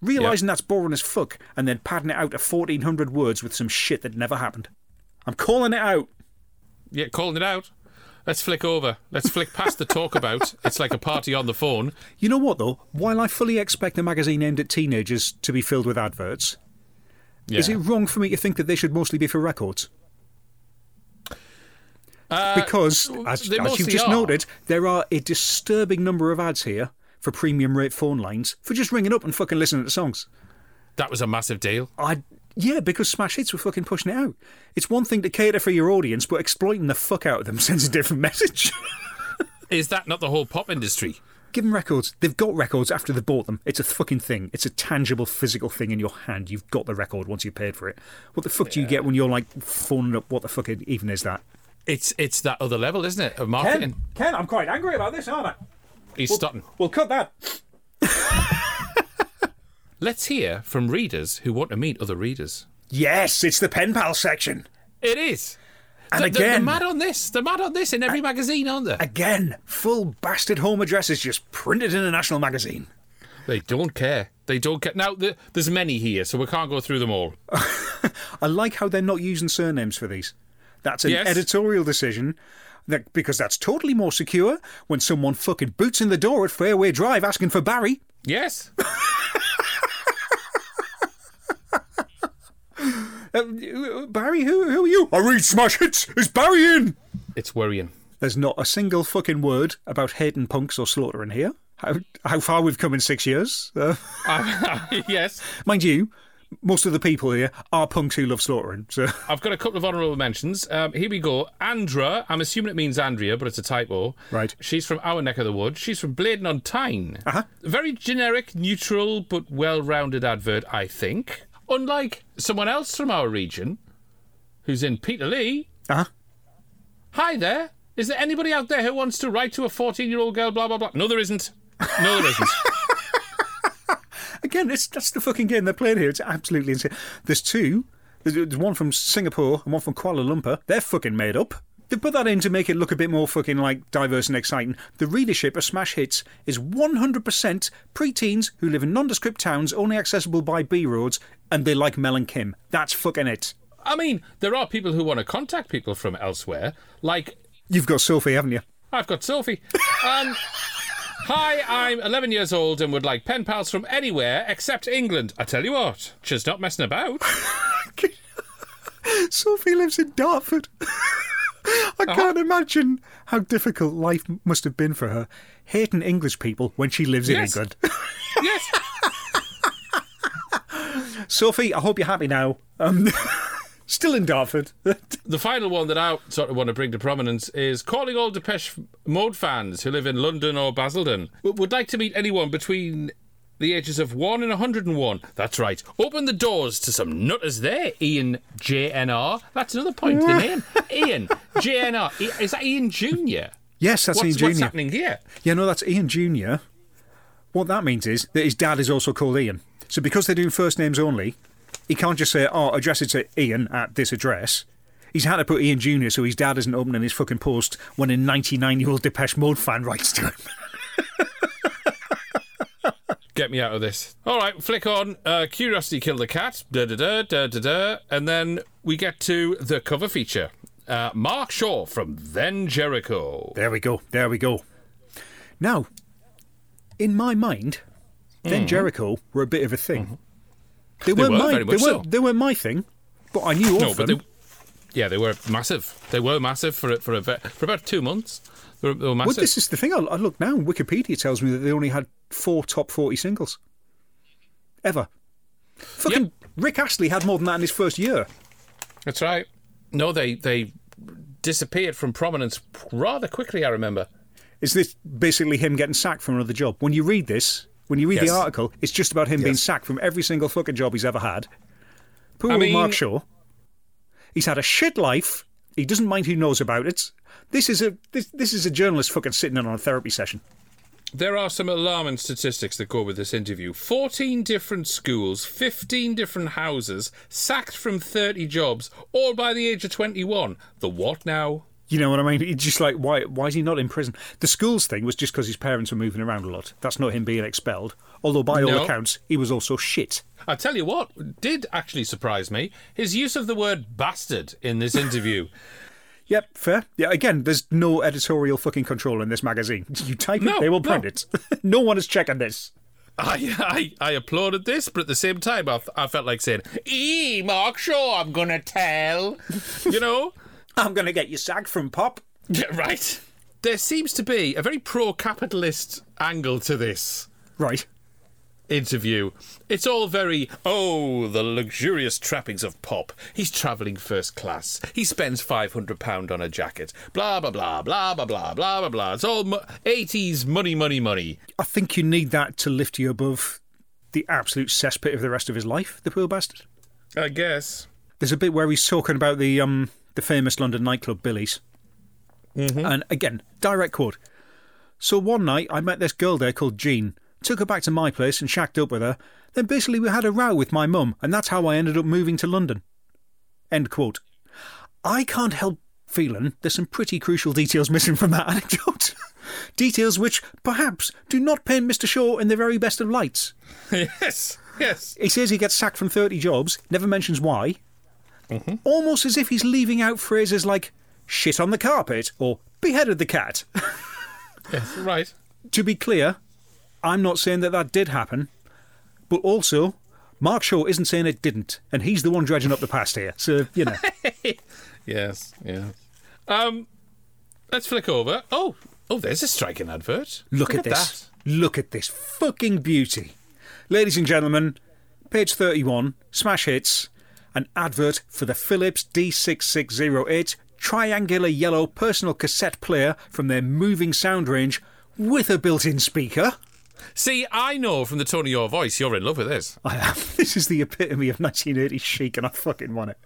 Realising that's boring as fuck and then padding it out to 1400 words with some shit that never happened. I'm calling it out. Yeah, calling it out. Let's flick over. Let's flick past the talk about. It's like a party on the phone. You know what though? While I fully expect a magazine aimed at teenagers to be filled with adverts, Yeah. is it wrong for me to think that they should mostly be for records? Uh, because, as, as you've just are. noted, there are a disturbing number of ads here for premium rate phone lines for just ringing up and fucking listening to songs. That was a massive deal. I yeah, because Smash Hits were fucking pushing it out. It's one thing to cater for your audience, but exploiting the fuck out of them sends a different message. Is that not the whole pop industry? Give them records. They've got records after they bought them. It's a fucking thing. It's a tangible, physical thing in your hand. You've got the record once you paid for it. What the fuck do you get when you're like phoning up? What the fuck even is that? It's it's that other level, isn't it, of marketing? Ken, Ken I'm quite angry about this, aren't I? He's starting. We'll cut that. Let's hear from readers who want to meet other readers. Yes, it's the pen pal section. It is. And They're- they're- they're mad on this. They're mad on this in every magazine, aren't they? Again, full bastard home addresses just printed in a national magazine. They don't care. They don't care. Now, the, there's many here, so we can't go through them all. I like how they're not using surnames for these. That's an Yes. editorial decision. That, because that's totally more secure when someone fucking boots in the door at Fairway Drive asking for Barry. Yes. Uh, Barry, who, who are you? I read smash hits. Is Barry in? It's worrying. There's not a single fucking word about hating punks or slaughtering here. How, how far we've come in six years. Uh, yes. mind you, most of the people here are punks who love slaughtering. So I've got a couple of honourable mentions. Um, here we go. Andra, I'm assuming it means Andrea, but it's a typo. Right. She's from our neck of the woods. She's from Blaydon on Tyne. Uh-huh. Very generic, neutral, but well rounded advert, I think. Unlike someone else from our region, who's in Peterlee. Uh-huh. Hi there. Is there anybody out there who wants to write to a 14 year old girl, blah, blah, blah? No, there isn't. No, there isn't. again, it's that's the fucking game they're playing here. It's absolutely insane. There's two. There's, one from Singapore and one from Kuala Lumpur. They're fucking made up. They put that in to make it look a bit more fucking like diverse and exciting. The readership of Smash Hits is 100% pre-teens who live in nondescript towns only accessible by B roads, and they like Mel and Kim. That's fucking it. I mean, there are people who want to contact people from elsewhere, like You've got Sophie, haven't you? I've got Sophie. Um, hi, I'm 11 years old and would like pen pals from anywhere except England. I tell you what, she's not messing about. Sophie lives in Dartford. I can't imagine how difficult life must have been for her hating English people when she lives in Yes. England. yes. Sophie, I hope you're happy now. Um, still in Dartford. The final one that I sort of want to bring to prominence is calling all Depeche Mode fans who live in London or Basildon. Would like to meet anyone between the ages of 1 and 101. That's right. Open the doors to some nutters there, Ian JNR. That's another point, in the name. Ian JNR. Is that Ian Jr.? yes, that's What's, Ian what's Junior. happening here? Yeah, no, that's Ian Junior. What that means is that his dad is also called Ian. So because they're doing first names only, he can't just say, "Oh, address it to Ian at this address." He's had to put Ian Junior so his dad isn't opening his fucking post when a 99-year-old Depeche Mode fan writes to him. Get me out of this. All right, flick on. Uh, Curiosity killed the cat. Da da da da da da. And then we get to the cover feature. Uh, Mark Shaw from Then Jerico. There we go. There we go. Now, in my mind, then mm-hmm. Jerico were a bit of a thing. Mm-hmm. They, weren't were, my, they much weren't, they weren't my thing, but I knew No, of but them. they, yeah, they were massive. They were massive for for a, for about two months. They were, they were Well, this is the thing. I, I look now. Wikipedia tells me that they only had four top forty singles ever. Fucking Rick Astley had more than that in his first year. That's right. No, they they disappeared from prominence rather quickly. I remember. Is this basically him getting sacked from another job? When you read this, when you read Yes. the article, it's just about him being sacked from every single fucking job he's ever had. Poor I mean- Mark Shaw. He's had a shit life. He doesn't mind who knows about it. This is a this, this is a journalist fucking sitting in on a therapy session. There are some alarming statistics that go with this interview. 14 different schools, 15 different houses, sacked from 30 jobs, all by the age of 21. The what now? You know what I mean? It's just like why why is he not in prison? The schools thing was just because his parents were moving around a lot. That's not him being expelled. Although by all accounts, he was also shit. I tell you what, did actually surprise me his use of the word bastard in this interview. Yep, fair. Yeah, again, there's no editorial fucking control in this magazine. You type No, it, they will no. print it. no one is checking this. I, I I applauded this, but at the same time, I, I felt like saying, "Ee, Mark Shaw, I'm gonna tell," you know. I'm going to get you sacked from Pop. Yeah, right. There seems to be a very pro-capitalist angle to this. Right. interview. It's all very, oh, the luxurious trappings of pop. He's travelling first class. He spends £500 on a jacket. Blah, blah, blah, blah, blah, blah, blah, blah, blah. It's all mo- 80s money, money, money. I think you need that to lift you above the absolute cesspit of the rest of his life, the poor bastard. I guess. There's a bit where he's talking about the um the famous London nightclub Billy's. Mm-hmm. And again, direct quote. So one night I met this girl there called Jean. Took her back to my place and shacked up with her. Then basically we had a row with my mum, and that's how I ended up moving to London. End quote. I can't help feeling there's some pretty crucial details missing from that anecdote. details which, perhaps, do not paint Mr. Shaw in the very best of lights. yes, yes. He says he gets sacked from 30 jobs, never mentions why. Almost as if he's leaving out phrases like shit on the carpet or beheaded the cat. Yes, right. to be clear, I'm not saying that that did happen, but also, Mark Shaw isn't saying it didn't, and he's the one dredging up the past here. So, you know. Yes, yes. Um, let's flick over. Oh, oh, there's a striking advert. Look, at, this. Look at this fucking beauty. Ladies and gentlemen, page 31, smash hits, an advert for the Philips D6608 triangular yellow personal cassette player from their moving sound range with a built in speaker. See, I know from the tone of your voice you're in love with this. I am. This is the epitome of 1980s chic, and I fucking want it.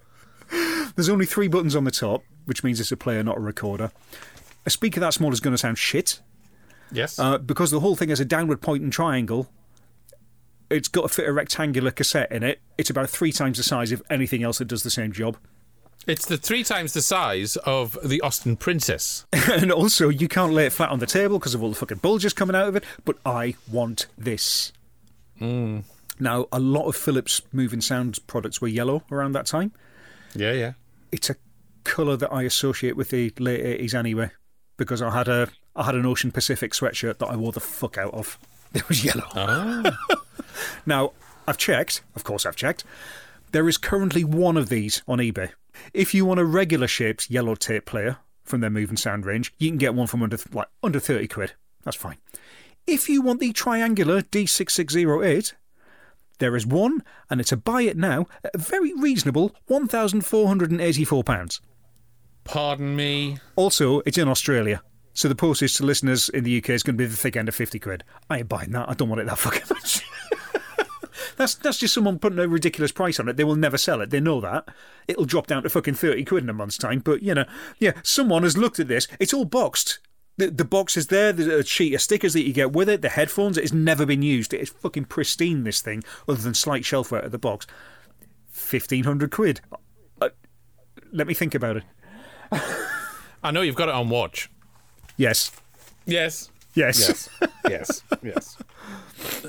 There's only three buttons on the top, which means it's a player, not a recorder. A speaker that small is going to sound shit. Yes. Uh, because the whole thing has a downward pointing triangle, it's got to fit a rectangular cassette in it. It's about three times the size of anything else that does the same job. it's the three times the size of the Austin Princess. and also, you can't lay it flat on the table because of all the fucking bulges coming out of it. But I want this. Hmm. Now, a lot of Philips moving sound products were yellow around that time. Yeah, yeah. It's a colour that I associate with the late eighties anyway, because I had a I had an Ocean Pacific sweatshirt that I wore the fuck out of. It was yellow. Oh. now I've checked, of course I've checked. There is currently one of these on eBay. If you want a regular shaped yellow tape player from their Moving Sound range, you can get one from under like under thirty quid. That's fine. If you want the triangular D6608, there is one, and it's a buy it now at a very reasonable £1,484. Pardon me. Also, it's in Australia. So the postage to listeners in the UK is going to be the thick end of 50 quid. I ain't buying that. I don't want it that fucking much. that's that's just someone putting a ridiculous price on it. They will never sell it. They know that. It'll drop down to fucking 30 quid in a month's time. But, you know, yeah, someone has looked at this. It's all boxed. The, the box is there. There's a sheet of stickers that you get with it. The headphones. It has never been used. It is fucking pristine, this thing, other than slight shelf wear at the box. 1500 quid. Uh, let me think about it. I know you've got it on watch. Yes. Yes. Yes. Yes. yes. Yes.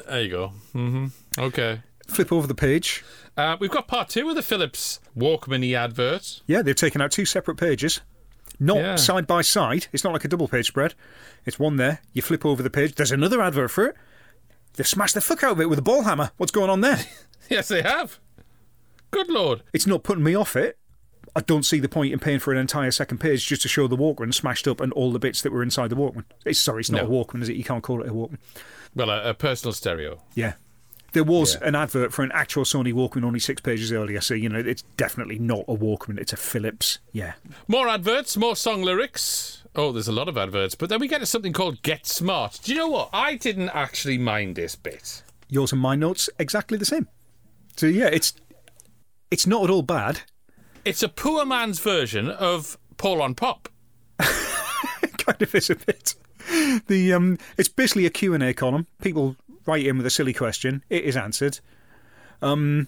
There you go. hmm Okay. Flip over the page. Uh, we've got part two of the Philips Walkman e advert. Yeah, they've taken out two separate pages. Not Yeah. side by side. It's not like a double page spread. It's one there. You flip over the page. There's another advert for it. They've smashed the fuck out of it with a ball hammer. What's going on there? Yes, they have. Good lord. it's not putting me off it. I don't see the point in paying for an entire second page just to show the Walkman smashed up and all the bits that were inside the Walkman. It's, sorry, it's not No. a Walkman, is it? You can't call it a Walkman. Well, a, a personal stereo. Yeah. There was Yeah. an advert for an actual Sony Walkman only six pages earlier, so, you know, it's definitely not a Walkman. It's a Philips. Yeah. More adverts, more song lyrics. Oh, there's a lot of adverts. But then we get to something called Get Smart. Do you know what? I didn't actually mind this bit. Yours and my notes exactly the same. So, yeah, it's it's not at all bad. It's a poor man's version of Paul on Pop. kind of is a bit. The um, it's basically a Q and A column. People write in with a silly question. It is answered. Um,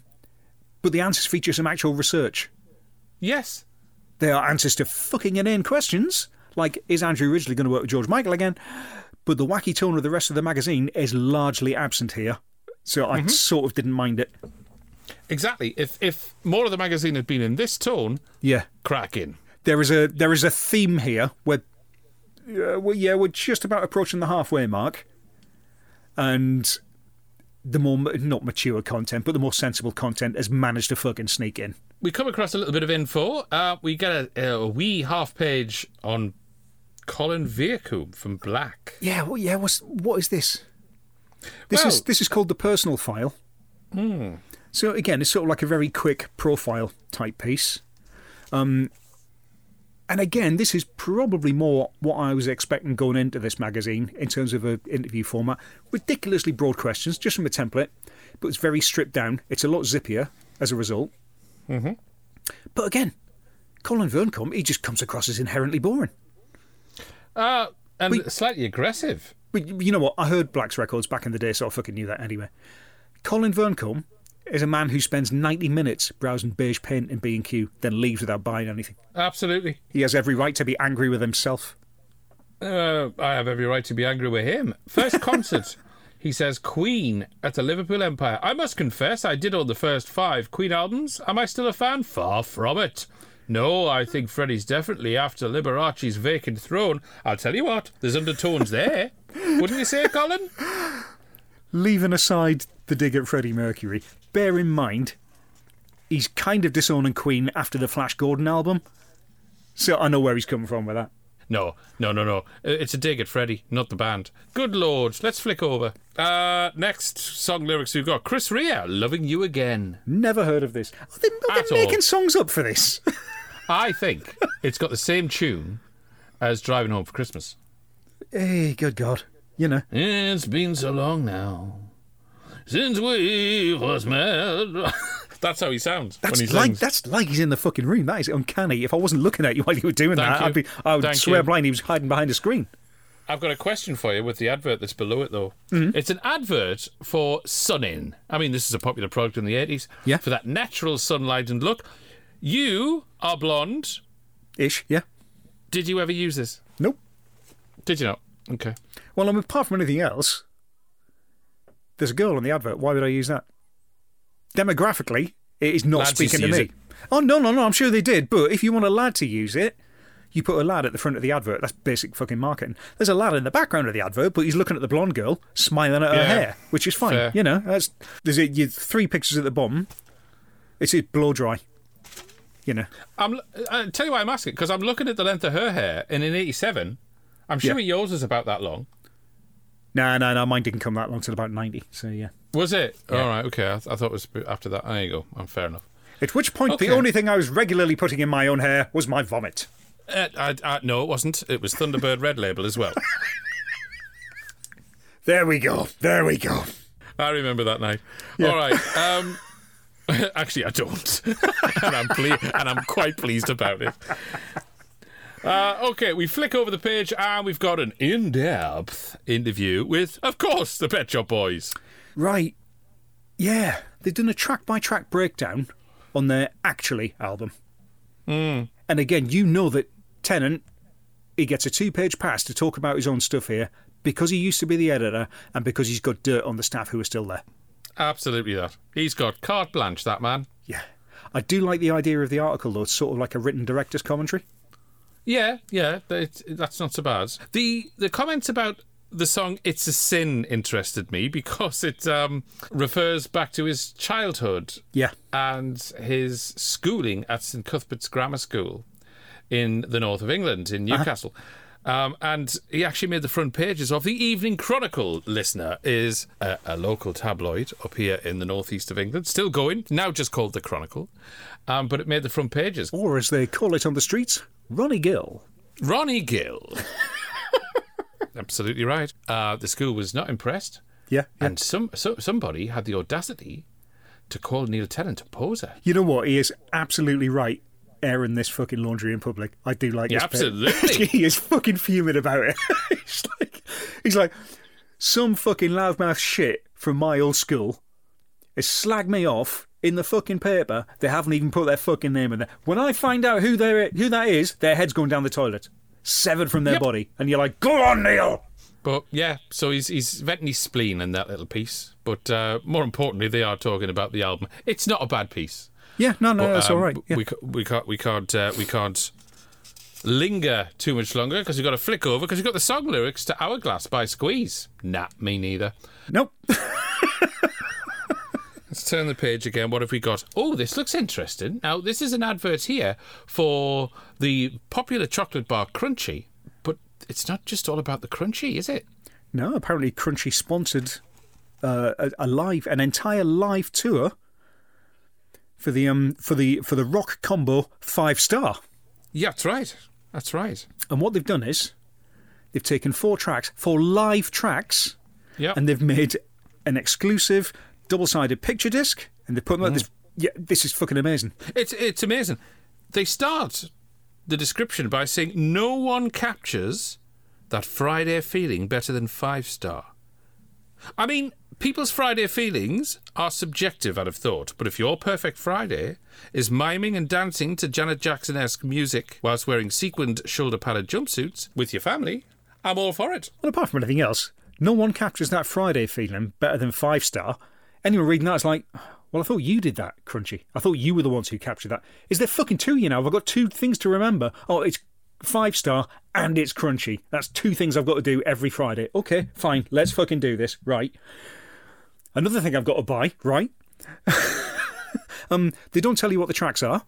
but the answers feature some actual research. Yes. They are answers to fucking inane questions, like is Andrew Ridgeley going to work with George Michael again? But the wacky tone of the rest of the magazine is largely absent here, so I sort of didn't mind it. Exactly. If if more of the magazine had been in this tone, Yeah, cracking. there is a there is a theme here where, uh, well, yeah, we're just about approaching the halfway mark, and the more not mature content, but the more sensible content has managed to fucking sneak in. We come across a little bit of info. Uh, we get a, a wee half page on Colin Vearncombe from Black. Yeah, well, yeah. What's what is this? This is this is called the personal file. So again, it's sort of like a very quick profile type piece. Um, and again, this is probably more what I was expecting going into this magazine in terms of an interview format. Ridiculously broad questions, just from a template, but it's very stripped down. It's a lot zippier as a result. Mm-hmm. But again, Colin Vearncombe, he just comes across as inherently boring. Uh, and We- slightly aggressive. But you know what? I heard Black's records back in the day, so I fucking knew that anyway. Colin Vearncombe is a man who spends 90 minutes browsing beige paint in B&Q, then leaves without buying anything. Absolutely. He has every right to be angry with himself. Uh, I have every right to be angry with him. First concert, he says Queen at the Liverpool Empire. I must confess, I did all the first five Queen albums. Am I still a fan? Far from it. No, I think Freddie's definitely after Liberace's vacant throne. I'll tell you what, there's undertones there. Wouldn't you say, Colin? Leaving aside the dig at Freddie Mercury, bear in mind, he's kind of disowning Queen after the Flash Gordon album. So I know where he's coming from with that. No, no, no, no. Uh, It's a dig at Freddie, not the band. Good lord, let's flick over. Uh, next song lyrics we've got Chris Rea, Loving You Again. Never heard of this. Oh, they're, they're all. making songs up for this. I think it's got the same tune as Driving Home for Christmas. hey, good God. You know. It's been so long now since we was met. That's how he sounds when he That's like sings. that's like he's in the fucking room. That is uncanny. If I wasn't looking at you while you were doing Thank that, you. I'd be I would Thank swear you. blind he was hiding behind a screen. I've got a question for you with the advert that's below it, though. Mm-hmm. It's an advert for Sun-In. I mean, this is a popular product in the 80s. Yeah. For that natural sunlight and look. You are blonde. Ish, yeah. Did you ever use this? Nope. Did you not? Okay. Well, I mean, apart from anything else, there's a girl on the advert. Why would I use that? Demographically, it is not Lads speaking to me. it. Oh no, no, no! I'm sure they did. But if you want a lad to use it, you put a lad at the front of the advert. That's basic fucking marketing. There's a lad in the background of the advert, but he's looking at the blonde girl, smiling at her Yeah. hair, which is fine. Fair. You know, that's, there's a, you, three pictures at the bottom. It's it blow dry. You know. I'm, I'll tell you why I'm asking, because I'm looking at the length of her hair, and in 87, I'm sure Yeah. yours is about that long. No, no, no. Mine didn't come that long till about ninety. So yeah. Was it? All right, okay. I, I thought it was after that. There you go. I'm fair enough. At which point, Okay. the only thing I was regularly putting in my own hair was my vomit. Uh, I, I, no, it wasn't. It was Thunderbird Red Label as well. There we go. There we go. I remember that night. All right. Um, actually, I don't, and I'm ple- and I'm quite pleased about it. Uh, okay, we flick over the page and we've got an in-depth interview with, of course, the Pet Shop Boys. Right. Yeah, they've done a track by track breakdown on their Actually album. And again, you know that Tennant, he gets a two page pass to talk about his own stuff here because he used to be the editor and because he's got dirt on the staff who are still there. Absolutely that. He's got carte blanche, that man. Yeah. I do like the idea of the article, though. It's sort of like a written director's commentary. Yeah, yeah, that- that's not so bad. The the comments about the song "It's a Sin" interested me because it um, refers back to his childhood Yeah. and his schooling at St Cuthbert's Grammar School in the north of England, in Newcastle. Um, and he actually made the front pages of the Evening Chronicle. Listener is a, a local tabloid up here in the northeast of England, still going, now just called the Chronicle. Um, but it made the front pages. Or as they call it on the streets, Ronnie Gill. Ronnie Gill. Absolutely right. Uh, the school was not impressed, Yeah. yeah. and some so, somebody had the audacity to call Neil Tennant a poser. You know what? He is absolutely right. Airing this fucking laundry in public. I do like Yeah, this. bit. absolutely. he is fucking fuming about it. he's like, he's like, some fucking loudmouth shit from my old school has slagged me off in the fucking paper. They haven't even put their fucking name in there. When I find out who they who that is, their head's going down the toilet, severed from their Yep. body, and you're like, go on, Neil. But yeah, so he's he's venting his spleen in that little piece. But uh, more importantly, they are talking about the album. It's not a bad piece. Yeah, no, no, But, that's um, all right. Yeah. We we can't we can't uh, we can't linger too much longer because we've got to flick over because we've got the song lyrics to Hourglass by Squeeze. Nah, me neither. Nope. Let's turn the page again. What have we got? Oh, this looks interesting. Now, this is an advert here for the popular chocolate bar Crunchie, but it's not just all about the Crunchie, is it? no, apparently Crunchie sponsored uh, a, a live, an entire live tour for the um for the for the rock combo five star. Yeah, that's right. That's right. And what they've done is they've taken four tracks, four live tracks, Yeah. and they've made an exclusive double-sided picture disc, and they put them out this. Yeah, this is fucking amazing. It's it's amazing. They start the description by saying no one captures that Friday feeling better than five star. I mean, people's Friday feelings are subjective, I'd have thought. But if your perfect Friday is miming and dancing to Janet Jackson esque music whilst wearing sequined shoulder padded jumpsuits with your family, I'm all for it. Well, apart from anything else, no one captures that Friday feeling better than five star. Anyone reading that is like, well, I thought you did that, Crunchie. I thought you were the ones who captured that. Is there fucking two, you know? Have I got two things to remember? Oh, it's five star and it's Crunchie. That's two things I've got to do every Friday. Okay, fine. Let's fucking do this. Right. Another thing I've got to buy, right? um, they don't tell you what the tracks are.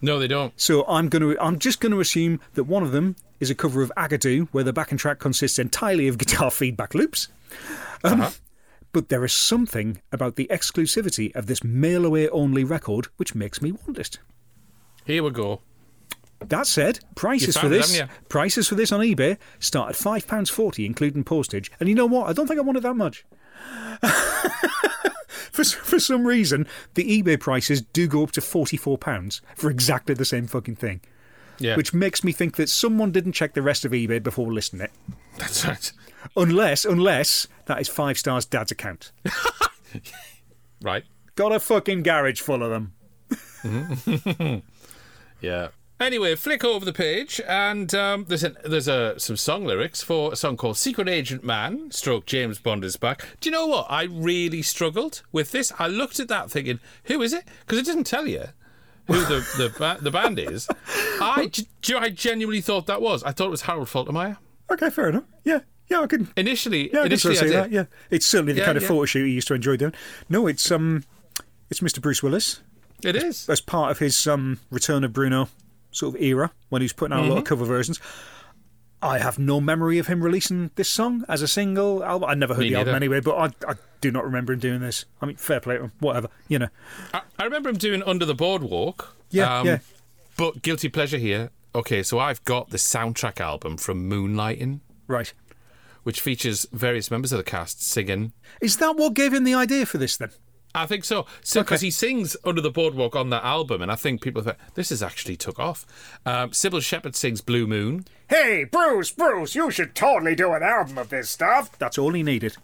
No, they don't. So I'm going to I'm just going to assume that one of them is a cover of Agadoo, where the backing track consists entirely of guitar feedback loops. Um, But there is something about the exclusivity of this mail away only record which makes me want it. Here we go. That said, prices for it, this prices for this on eBay start at five pounds forty, including postage. And you know what? I don't think I want it that much. for for some reason, the eBay prices do go up to forty four pounds for exactly the same fucking thing. Yeah. which makes me think that someone didn't check the rest of eBay before listing it. That's right. Unless, unless that is Five Stars Dad's account. Right. Got a fucking garage full of them. Yeah. Anyway, flick over the page, and um, there's a, there's a, some song lyrics for a song called "Secret Agent Man." Stroke James Bond is back. Do you know what? I really struggled with this. I looked at that thinking, "Who is it?" Because it doesn't tell you who the the, the band is. I, I genuinely thought that was. I thought it was Harold Faltermeyer. Okay, fair enough. Yeah, yeah, I can. Initially, Yeah, I can sort initially of I see did. that. Yeah, it's certainly the Yeah, kind of yeah. photo shoot he used to enjoy doing. No, it's um, it's Mr. Bruce Willis It is. as part of his um Return of Bruno sort of era when he was putting out a lot of Mm-hmm. cover versions. I have no memory of him releasing this song as a single album. I never heard Me the album anyway, but I, I do not remember him doing this. I mean, fair play to him. Whatever, you know. I, I remember him doing "Under the Boardwalk." Yeah, um, yeah. But guilty pleasure here. Okay, so I've got the soundtrack album from Moonlighting. Right. which features various members of the cast singing. Is that what gave him the idea for this then? I think so. So because Okay. he sings under the boardwalk on that album, and I think people thought this has actually took off. Um, Cybill Shepherd sings "Blue Moon." Hey, Bruce, Bruce, you should totally do an album of this stuff. That's all he needed.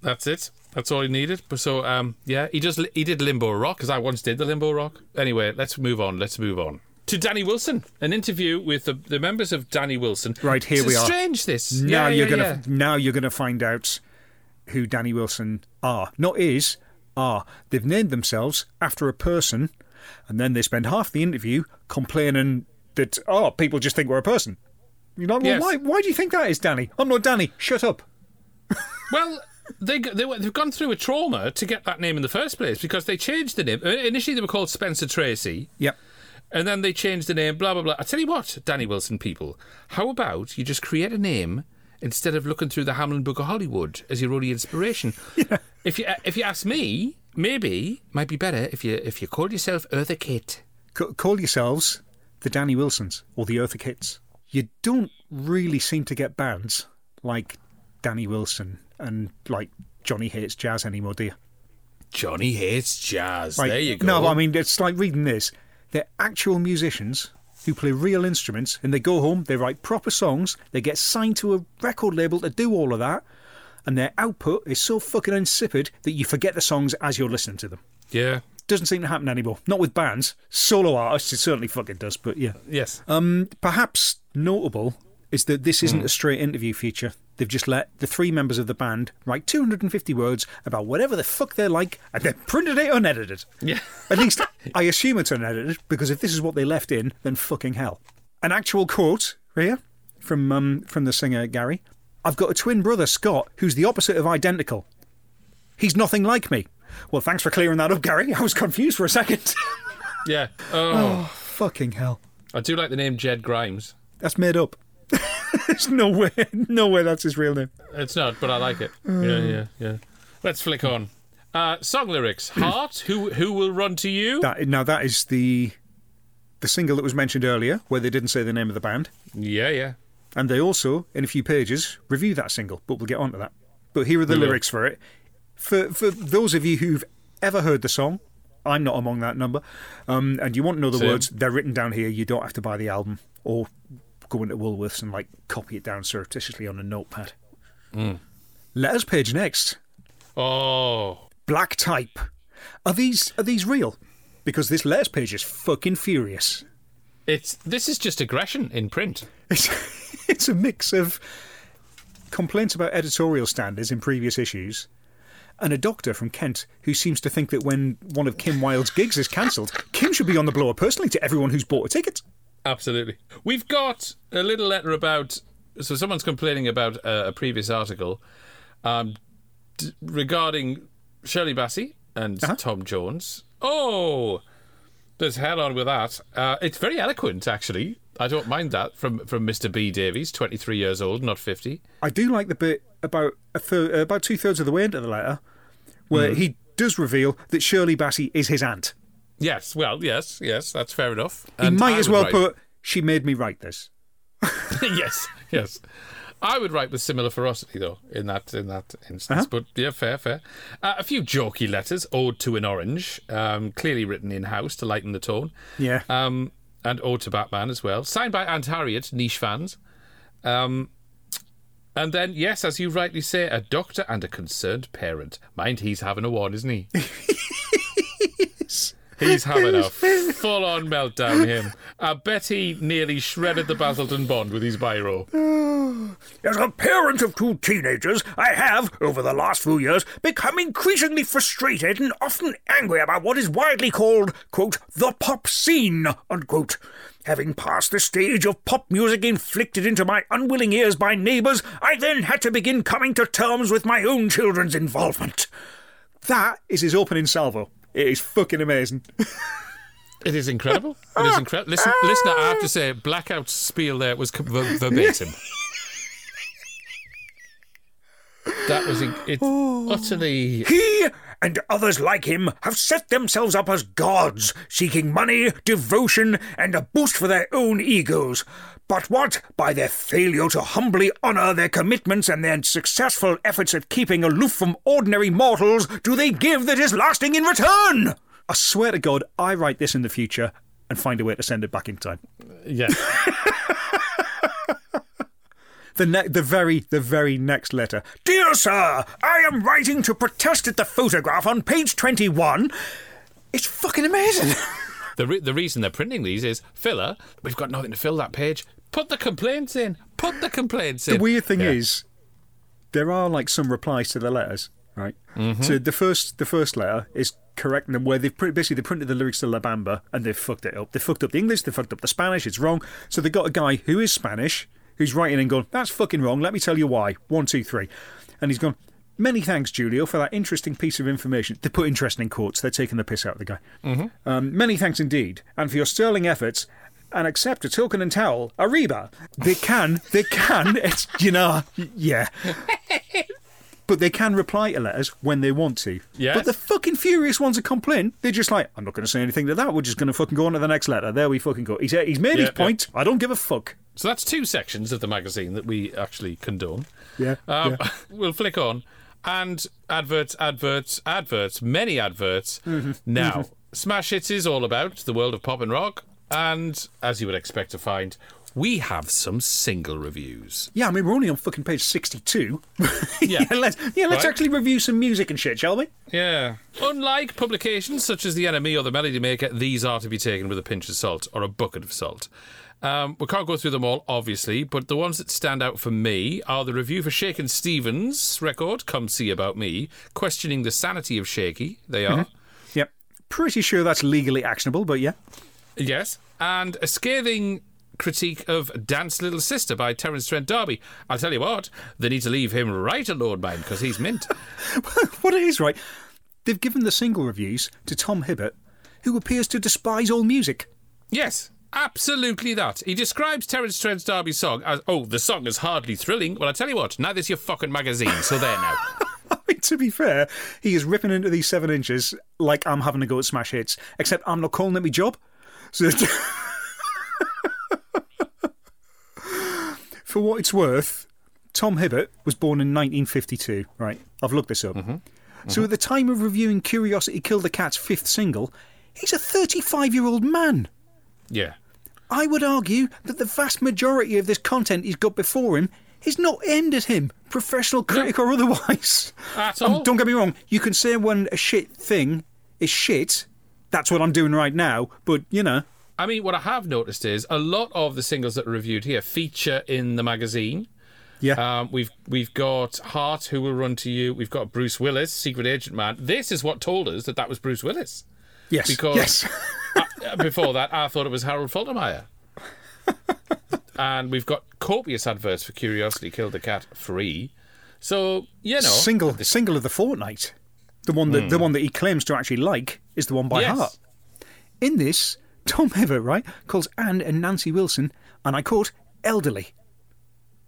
That's it. That's all he needed. But so um, yeah, he just He did Limbo Rock because I once did the Limbo Rock. Anyway, let's move on. Let's move on to Danny Wilson. An interview with the, the members of Danny Wilson. Right, here It's we are. Strange. This Now Yeah, you're yeah, gonna yeah. now you're gonna find out who Danny Wilson are. Not is are. They've named themselves after a person, and then they spend half the interview complaining that oh people just think we're a person. You know well, Yes. why? Why do you think that is, Danny? I'm not Danny. Shut up. Well, they, they they've gone through a trauma to get that name in the first place because they changed the name. Uh, Initially, they were called Spencer Tracy, Yep. And then they changed the name. Blah blah blah. I tell you what, Danny Wilson people, how about you just create a name instead of looking through the Hamlyn Book of Hollywood as your only inspiration? If you if you ask me, maybe might be better if you if you called yourself Eartha Kitt. C- call yourselves the Danny Wilsons or the Eartha Kids. You don't really seem to get bands like Danny Wilson and like Johnny Hates Jazz anymore, do you? Johnny hates jazz. Like, there you go. No, I mean, it's like reading this. They're actual musicians who play real instruments and they go home, they write proper songs, they get signed to a record label to do all of that, and their output is so fucking insipid that you forget the songs as you're listening to them. yeah. Doesn't seem to happen anymore. Not with bands. Solo artists, it certainly fucking does, but yeah. Yes. Um, perhaps notable is that this isn't a straight interview feature. They've just let the three members of the band write 250 words about whatever the fuck they like and then printed it unedited. Yeah. At least I assume it's unedited because if this is what they left in, then fucking hell. An actual quote here from um, from the singer Gary. I've got a twin brother, Scott, who's the opposite of identical. He's nothing like me. Well, thanks for clearing that up, Gary. I was confused for a second. yeah. Oh, fucking hell. I do like the name Ged Grimes. That's made up. There's no way, no way that's his real name. It's not, but I like it. Mm. Yeah, yeah, yeah. Let's flick on. Uh, song lyrics. Heart. Who who will run to you? That, now that is the the single that was mentioned earlier, where they didn't say the name of the band, Yeah, yeah. and they also, in a few pages, review that single. But we'll get onto that. But here are the We will. lyrics for it. For for those of you who've ever heard the song, I'm not among that number, um, and you want to know the Same. words, they're written down here. You don't have to buy the album or go into Woolworths and like copy it down surreptitiously on a notepad. Mm. Letters page next. Oh, Black type. Are these are these real? Because this letters page is fucking furious. it's this is just aggression in print. It's it's a mix of complaints about editorial standards in previous issues, and a doctor from Kent who seems to think that when one of Kim Wilde's gigs is cancelled, Kim should be on the blower personally to everyone who's bought a ticket. Absolutely. We've got a little letter about. So someone's complaining about a, a previous article um, d- regarding Shirley Bassey and Tom Jones. Oh, there's hell on with that. Uh, it's very eloquent, actually. I don't mind that from from Mr. B Davies, 23 years old, not 50. I do like the bit about a uh, about two thirds of the way into the letter, where he does reveal that Shirley Bassey is his aunt. Yes, well, yes, yes, that's fair enough. He And might I as well write- put, "She made me write this." yes, yes. I would write with similar ferocity though in that in that instance. But yeah, fair, fair. Uh, a few jokey letters, ode to an orange, um, clearly written in house to lighten the tone. Yeah. Um, and ode to Batman as well, signed by Aunt Harriet, niche fans. Um, and then yes, as you rightly say, a doctor and a concerned parent. Mind, he's having a one, isn't he? He's having a full on meltdown, him. I bet he nearly shredded the Basildon Bond with his biro. As a parent of two teenagers, I have, over the last few years, become increasingly frustrated and often angry about what is widely called, quote, the pop scene, unquote. Having passed the stage of pop music inflicted into my unwilling ears by neighbours, I then had to begin coming to terms with my own children's involvement. That is his opening salvo. It is fucking amazing. It is incredible. It is incredible. Listen, listener, I have to say, Blackout spiel there was verbatim. that was in- it's utterly He and others like him have set themselves up as gods, seeking money, devotion, and a boost for their own egos. But what, by their failure to humbly honour their commitments and their successful efforts at keeping aloof from ordinary mortals, do they give that is lasting in return? I swear to God, I write this in the future and find a way to send it back in time. yeah. The ne- the very the very next letter. Dear sir, I am writing to protest at the photograph on page 21. It's fucking amazing. The re- the reason they're printing these is filler. We've got nothing to fill that page. Put the complaints in. Put the complaints in. the weird thing Yeah. is, there are like some replies to the letters, right? Mm-hmm. So the first the first letter is correcting them where they've pr- basically they printed the lyrics to La Bamba and they've fucked it up. They fucked up the English, they fucked up the Spanish. It's wrong. So they got a guy who is Spanish who's writing and going, "That's fucking wrong. Let me tell you why." One, two, three, and he's gone. Many thanks, Julio, for that interesting piece of information. They put interesting in quotes. They're taking the piss out of the guy. Um, many thanks indeed, and for your sterling efforts. And accept a token and towel, Ariba. They can, they can. It's you know, yeah. But they can reply to letters when they want to. Yes. But the fucking furious ones that complain, they're just like, I'm not going to say anything to that. We're just going to fucking go on to the next letter. There we fucking go. He's, he's made Yeah, his point. I don't give a fuck. So that's two sections of the magazine that we actually condone. Yeah. Um, yeah. We'll flick on. And adverts, adverts, adverts, many adverts. Mm-hmm. Now, Smash Hits is all about the world of pop and rock. And as you would expect to find, we have some single reviews. Yeah, I mean, we're only on fucking page 62. Yeah. let's, yeah, let's Right. actually review some music and shit, shall we? Yeah. Unlike publications such as The NME or The Melody Maker, these are to be taken with a pinch of salt or a bucket of salt. Um, we can't go through them all, obviously, but the ones that stand out for me are the review for Shakin' Stevens' record, Come See About Me, questioning the sanity of Shaky. They are. Yep. Pretty sure that's legally actionable, but yeah. Yes. And a scathing critique of Dance Little Sister by Terence Trent D'Arby. I'll tell you what, they need to leave him right alone, man, because he's mint. what it is, right? They've given the single reviews to Tom Hibbert, who appears to despise all music. Yes, absolutely that. He describes Terence Trent D'Arby's song as, oh, the song is hardly thrilling. Well, I tell you what, neither's your fucking magazine, so there now. mean, to be fair, he is ripping into these seven inches like I'm having to go at smash hits, except I'm not calling it my job. So, for what it's worth, Tom Hibbert was born in 1952, right? I've looked this up. Mm-hmm. So at the time of reviewing Curiosity Killed the Cat's fifth single, he's a 35 year old man. Yeah. I would argue that the vast majority of this content he's got before him is not aimed at him, professional critic or otherwise. At Um, all. don't get me wrong, you can say when a shit thing is shit. That's what I'm doing right now, but you know, I mean, what I have noticed is a lot of the singles that are reviewed here feature in the magazine. yeah. Um, we've we've got Heart, who will run to you. We've got Bruce Willis, Secret Agent Man. This is what told us that that was Bruce Willis. yes. because- yes. Before that, I thought it was Harold Faltermeyer. and we've got copious adverts for Curiosity Killed the Cat free. So you know, single single of the fortnight. The one that the hmm. one that he claims to actually like is the one by Yes. heart. In this, Tom Hibbert, right, calls Anne and Nancy Wilson, and I quote, elderly.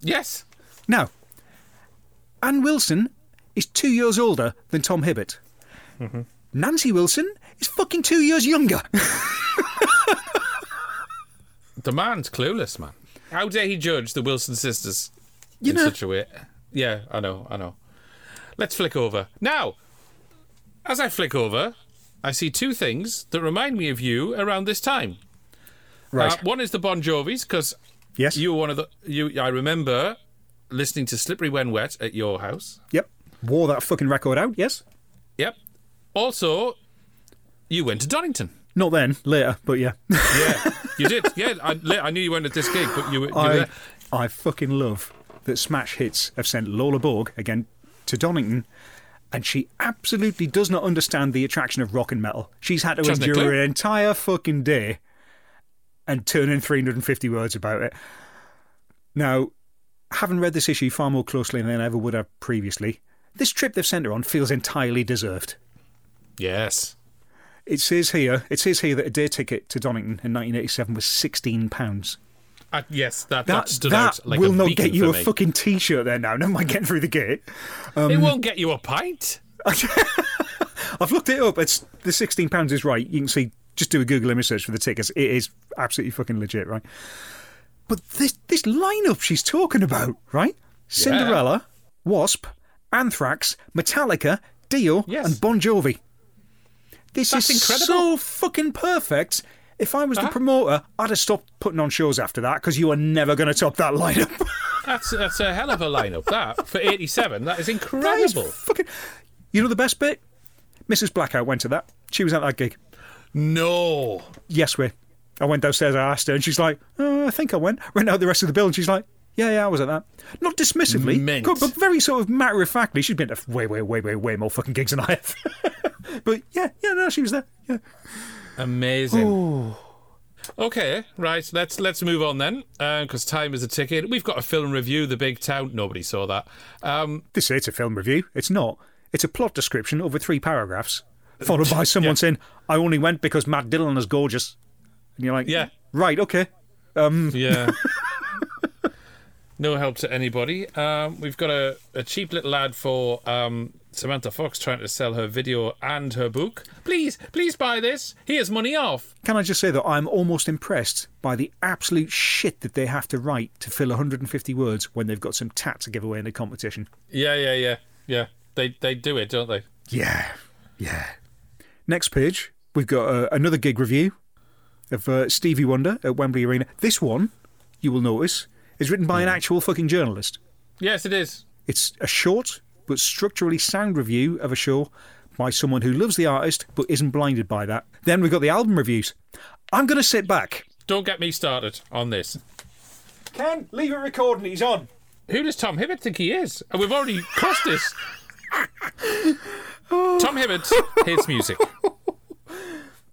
yes, Now, Anne Wilson is two years older than Tom Hibbert. Mm-hmm. Nancy Wilson is fucking two years younger. the man's clueless, man. How dare he judge the Wilson sisters You in know- such a way? Yeah, I know, I know. Let's flick over now. As I flick over, I see two things that remind me of you around this time. right. Uh, one is the Bon Jovis because yes. you were one of the you. I remember listening to "Slippery When Wet" at your house. Yep. Wore that fucking record out, yes. Also, you went to Donington. Not then, later, but yeah. Yeah, you did. Yeah, I, I knew you weren't at this gig, but you, were- you were I, there. I fucking love that Smash Hits have sent Lola Borg again to Donington, and she absolutely does not understand the attraction of rock and metal. She's had to She endure an entire fucking day and turn in 350 words about it. Now, having read this issue far more closely than I ever would have previously, this trip they've sent her on feels entirely deserved. Yes. It says here, it says here that a day ticket to Donington in 1987 was 16 pounds. Uh, yes, that, that, That, that like will not get you a me. fucking t-shirt there now. Never mind getting through the gate. it won't get you a pint. I've looked it up. It's the sixteen pounds is right. You can see. Just do a Google image search for the tickets. It is absolutely fucking legit, right? But this this lineup she's talking about, right? Cinderella, Wasp, Anthrax, Metallica, Dio, Yes. and Bon Jovi. This That's is incredible. so fucking perfect. If I was the Uh-huh. promoter, I'd have stopped putting on shows after that because you are never going to top that lineup. That's that's a hell of a lineup. That for '87, that is That is incredible. fucking. You know the best bit? Mrs. Blackout went to that. She was at that gig. No. Yes, we. I went downstairs, I asked her, and she's like, oh, I think I went. Went out the rest of the bill, and she's like, yeah, yeah, I was at that. Not dismissively, Mint. but very sort of matter of factly. She's been to way, way, way, way, way more fucking gigs than I have. but yeah, yeah, no, she was there. Yeah. Amazing. Okay, right. Let's let's move on then, because time is a ticket. We've got a film review, The Big Town. Nobody saw that. Um, This it's a film review. It's not. It's a plot description over three paragraphs, followed by someone saying, I only went because Matt Dillon is gorgeous. And you're like, Yeah. right, okay. yeah. no help to anybody. Um, we've got a, a cheap little ad for um, Samantha Fox trying to sell her video and her book. Please, please buy this. Here's money off. Can I just say that I'm almost impressed by the absolute shit that they have to write to fill 150 words when they've got some tat to give away in a competition. Yeah, yeah, yeah, yeah. They they do it, don't they? Yeah, yeah. Next page, we've got uh, another gig review of uh, Stevie Wonder at Wembley Arena. This one, you will notice, is written by an hmm. actual fucking journalist. Yes, it is. It's a short but structurally sound review of a show by someone who loves the artist but isn't blinded by that. Then we've got the album reviews. I'm going to sit back. Don't get me started on this. Ken, leave it recording. He's on. Who does Tom Hibbert think he is? And we've already crossed this. Tom Hibbert hates music.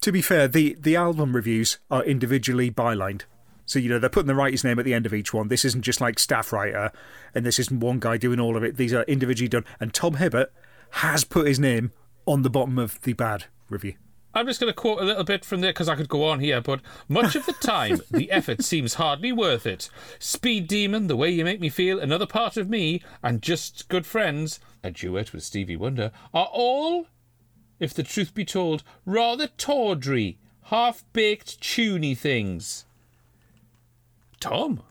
To be fair, the, the album reviews are individually bylined. So, you know, they're putting the writer's name at the end of each one. This isn't just like staff writer, and this isn't one guy doing all of it. These are individually done. And Tom Hibbert has put his name on the bottom of the bad review. I'm just going to quote a little bit from there because I could go on here, but much of the time, the effort seems hardly worth it. Speed Demon, The Way You Make Me Feel, Another Part of Me, and Just Good Friends, a duet with Stevie Wonder, are all, if the truth be told, rather tawdry, half baked, tuney things. Tom,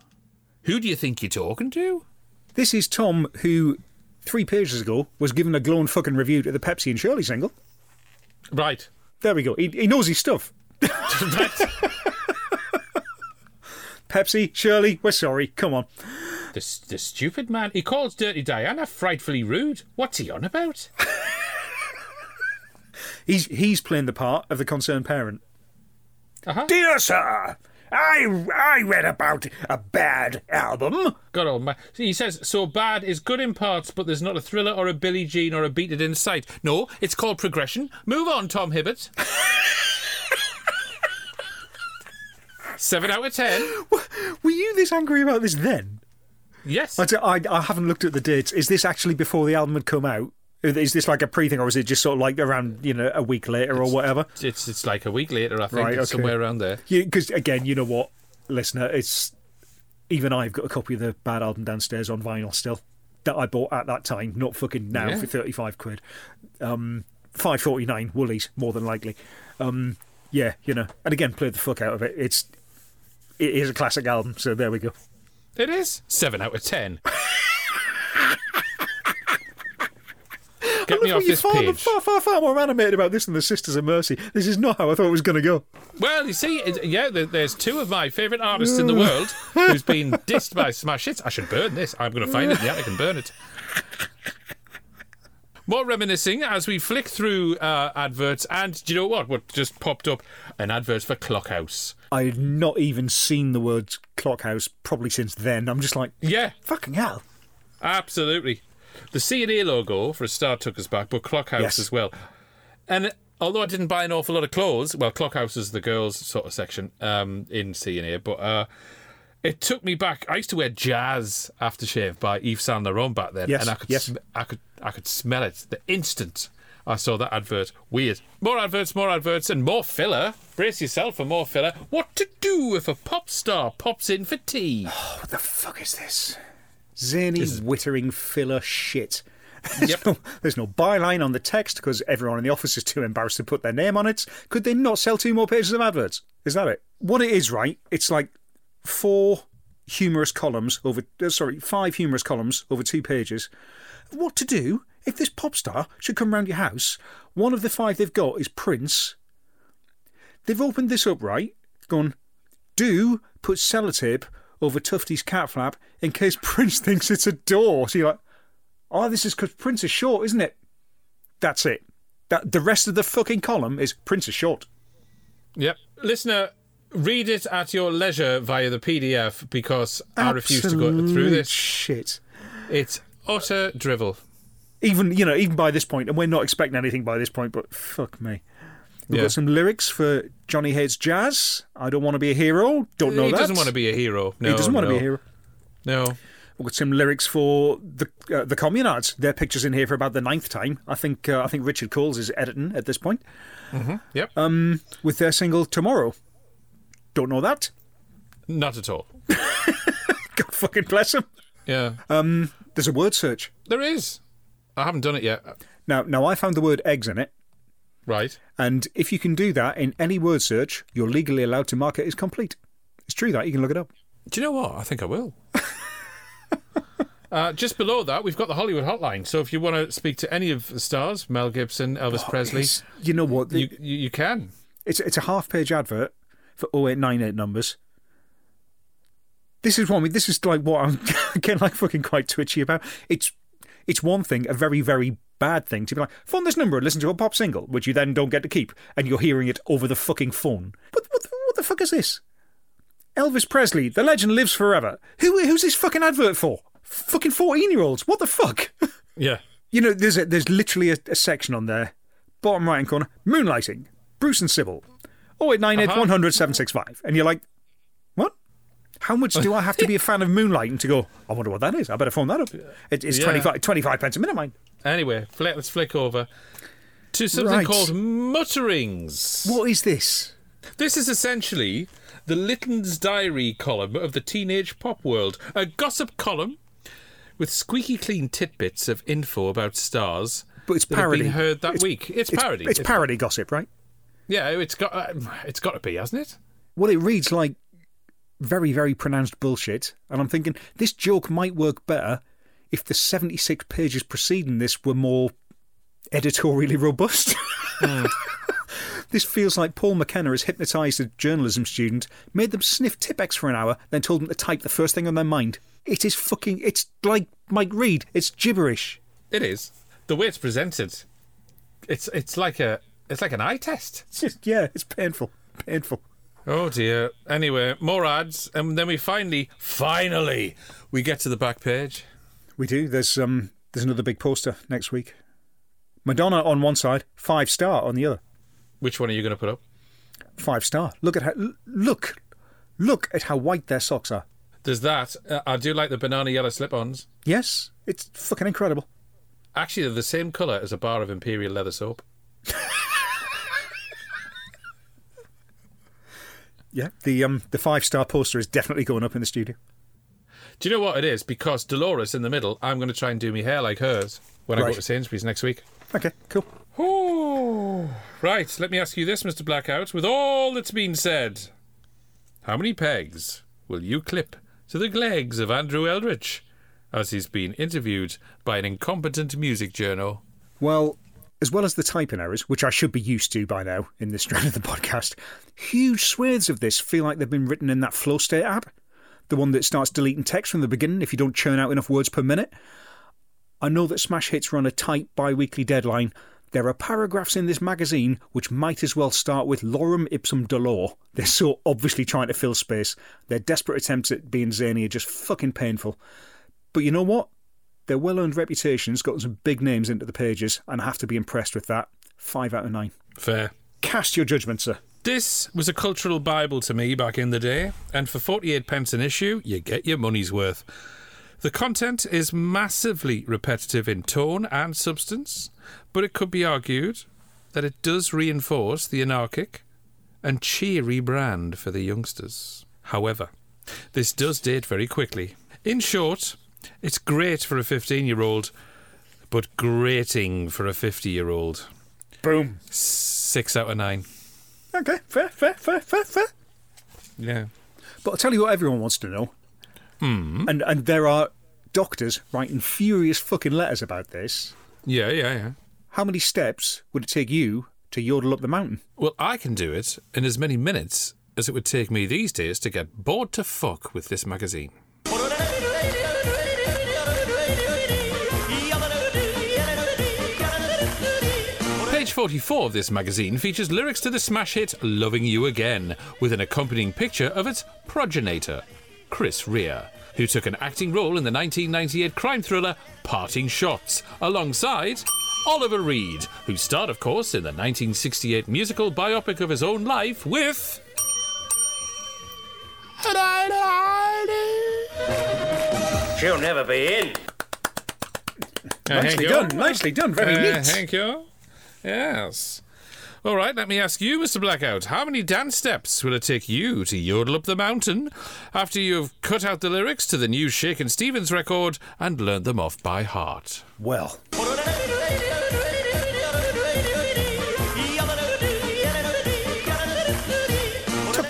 who do you think you're talking to? This is Tom, who three pages ago was given a glowing fucking review to the Pepsi and Shirley single. Right. There we go. He, he knows his stuff. Pepsi, Shirley, we're sorry. Come on. The, the stupid man. He calls Dirty Diana frightfully rude. What's he on about? He's he's playing the part of the concerned parent. Uh-huh. Dear sir, I I read about a bad album. God old man. He says, so bad is good in parts, but there's not a thriller or a Billie Jean or a Beat It in sight. No, it's called progression. Move on, Tom Hibbert. Seven out of ten. Were you this angry about this then? Yes. I, I, I haven't looked at the dates. Is this actually before the album had come out? Is this like a pre thing, or is it just sort of like around you know a week later or whatever? It's it's like a week later, I think, Right, okay. somewhere around there. Because again, you know what, listener, it's even I've got a copy of the bad album downstairs on vinyl still that I bought at that time, not fucking now Yeah. for thirty five quid, um, five forty nine Woolies more than likely. Um, yeah, you know, and again, played the fuck out of it. It's it is a classic album, so there we go. It is seven out of ten. Get me Look, off this far, page. far, far, far more animated about this than the Sisters of Mercy. This is not how I thought it was going to go. Well, you see, yeah, there's two of my favourite artists in the world who's been dissed by smash hits. I should burn this. I'm going to find it in the attic and burn it. More reminiscing as we flick through uh, adverts, and do you know what? What just popped up? An advert for Clockhouse. I had not even seen the word Clockhouse probably since then. I'm just like, Yeah, fucking hell. absolutely. The C and A logo for a start took us back, but Clockhouse Yes. as well. And although I didn't buy an awful lot of clothes, well, Clockhouse is the girls' sort of section um, in C and A, but uh, it took me back. I used to wear Jazz aftershave by Yves Saint Laurent back then, Yes, and I could, yes. sm- I could, I could smell it the instant I saw that advert. Weird. More adverts, more adverts, and more filler. Brace yourself for more filler. What to do if a pop star pops in for tea? Oh, what the fuck is this? Zany, wittering filler shit. There's, Yep. no, there's no byline on the text because everyone in the office is too embarrassed to put their name on it. Could they not sell two more pages of adverts? Is that it? What it is, right? It's like four humorous columns over, uh, sorry, five humorous columns over two pages. What to do if this pop star should come round your house? One of the five they've got is Prince. They've opened this up, right? Gone, do put sellotape over Tufty's cat flap in case Prince thinks it's a door. So you're like, oh, this is because Prince is short, isn't it? That's it. That the rest of the fucking column is Prince is short. Yep. Listener, read it at your leisure via the PDF because I refuse to go through this. shit. It's utter drivel. Even you know, even by this point, and we're not expecting anything by this point, but fuck me. We've Yeah. got some lyrics for Johnny Hates Jazz. I don't want to be a hero. Don't know he that. He doesn't want to be a hero. No, he doesn't want to be a hero. No. We've got some lyrics for the uh, the Communards. Their pictures in here for about the ninth time. I think uh, I think Richard Coles is editing at this point Yep. Um, with their single Tomorrow. Don't know that. Not at all. God fucking bless him. Yeah. Um, There's a word search there is. I haven't done it yet. now. Now I found the word eggs in it, Right. and if you can do that in any word search, you're legally allowed to mark it as complete. It's true that you can look it up. Do you know what? I think I will. Uh, just below that, we've got the Hollywood Hotline. So if you want to speak to any of the stars, Mel Gibson, Elvis Presley, you know what? you, you you can. It's it's a half page advert for 0898 numbers. This is one. This is like what I'm getting like fucking quite twitchy about. It's it's one thing, a very very bad thing to be like phone this number and listen to a pop single, which you then don't get to keep, and you're hearing it over the fucking phone. What what, what the fuck is this? Elvis Presley, the legend lives forever. Who who's this fucking advert for? Fucking fourteen year olds. What the fuck? Yeah. You know, there's a, there's literally a, a section on there, bottom right hand corner, moonlighting, Bruce and Cybill, oh eight nine eight Uh-huh. one hundred seven six five, and you're like, what? How much do I have to be a fan of Moonlighting to go? I wonder what that is. I better phone that up. It, it's Yeah. 25, 25 pence a minute, mine. Anyway, let's flick over. to something Right. called mutterings. What is this? This is essentially the Litton's Diary column of the teenage pop world, a gossip column with squeaky clean tidbits of info about stars. But it's parody. heard that It's- week. It's parody. It's, parody gossip, right? Yeah, it's got uh, it's got to be, hasn't it? Well, it reads like very, very pronounced bullshit. And I'm thinking this joke might work better if the 76 pages preceding this were more editorially robust. Hmm. this feels like Paul McKenna has hypnotised a journalism student, made them sniff Tipp-Ex for an hour, then told them to type the first thing on their mind. It is fucking. It's like Mike Reed. It's gibberish. It is the way it's presented. It's it's like a it's like an eye test. It's just, yeah, it's painful. Painful. Oh dear. Anyway, more ads, and then we finally, finally, we get to the back page. We do. There's um there's another big poster next week. Madonna on one side, five star on the other. Which one are you going to put up? Five star. Look at how look look at how white their socks are. There's that. Uh, I do like the banana yellow slip-ons. Yes, it's fucking incredible. Actually, they're the same colour as a bar of Imperial leather soap. Yeah. The um the five star poster is definitely going up in the studio. Do you know what it is? Because Dolores in the middle, I'm going to try and do my hair like hers when I go to Sainsbury's next week. Okay, cool. Oh, right. Let me ask you this, Mr. Blackout. With all that's been said, how many pegs will you clip to the legs of Andrew Eldritch as he's been interviewed by an incompetent music journal? Well, as well as the typing errors, which I should be used to by now in this strand of the podcast, huge swathes of this feel like they've been written in that Flow State app, the one that starts deleting text from the beginning if you don't churn out enough words per minute. I know that Smash Hits run a tight bi weekly deadline. There are paragraphs in this magazine which might as well start with lorem ipsum dolor. They're so obviously trying to fill space. Their desperate attempts at being zany are just fucking painful. But you know what? Their well earned reputation's gotten some big names into the pages, and I have to be impressed with that. Five out of nine. Fair. Cast your judgment, sir. This was a cultural Bible to me back in the day, and for 48 pence an issue, you get your money's worth. The content is massively repetitive in tone and substance, but it could be argued that it does reinforce the anarchic and cheery brand for the youngsters. However, this does date very quickly. In short, it's great for a 15 year old, but grating for a 50 year old. Boom. Six out of nine. Okay, fair, fair, fair, fair, fair. Yeah. But I'll tell you what everyone wants to know. Hmm. And and there are doctors writing furious fucking letters about this. Yeah, yeah, yeah. How many steps would it take you to yodel up the mountain? Well, I can do it in as many minutes as it would take me these days to get bored to fuck with this magazine. Page 44 of this magazine features lyrics to the smash hit Loving You Again, with an accompanying picture of its progenitor, Chris Rea, who took an acting role in the 1998 crime thriller Parting Shots, alongside Oliver Reed, who starred, of course, in the 1968 musical biopic of his own life with. She'll never be in. Nicely done, nicely done, very Uh, neat. Thank you. Yes. All right, let me ask you, Mr. Blackout, how many dance steps will it take you to yodel up the mountain after you've cut out the lyrics to the new Shakin' Stevens record and learned them off by heart? Well,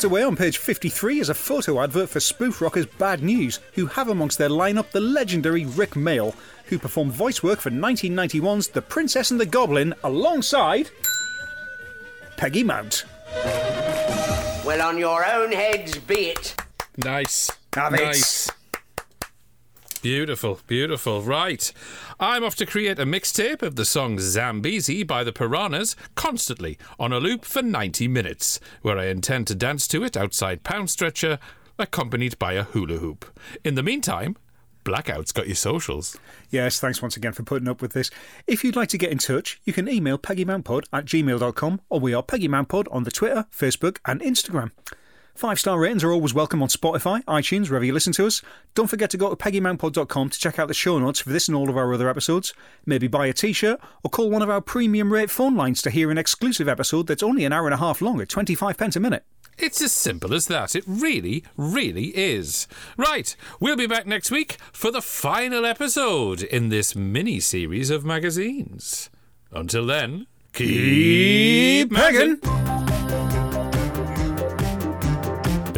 tucked away on page 53 is a photo advert for spoof rockers Bad News, who have amongst their lineup the legendary Rik Mayall, who performed voice work for 1991's The Princess and the Goblin alongside Peggy Mount. Well, on your own heads be it. Nice. Have it. nice. Beautiful, beautiful. Right. I'm off to create a mixtape of the song Zambezi by the Piranhas constantly on a loop for 90 minutes, where I intend to dance to it outside Pound Stretcher, accompanied by a hula hoop. In the meantime, Blackout's got your socials. Yes, thanks once again for putting up with this. If you'd like to get in touch, you can email peggymountpod at gmail.com or we are Peggy Mount Pod on the Twitter, Facebook and Instagram. Five star ratings are always welcome on Spotify, iTunes, wherever you listen to us. Don't forget to go to peggymountpod.com to check out the show notes for this and all of our other episodes. Maybe buy a t shirt or call one of our premium rate phone lines to hear an exclusive episode that's only an hour and a half long at 25 pence a minute. It's as simple as that. It really, really is. Right, we'll be back next week for the final episode in this mini series of magazines. Until then, keep. The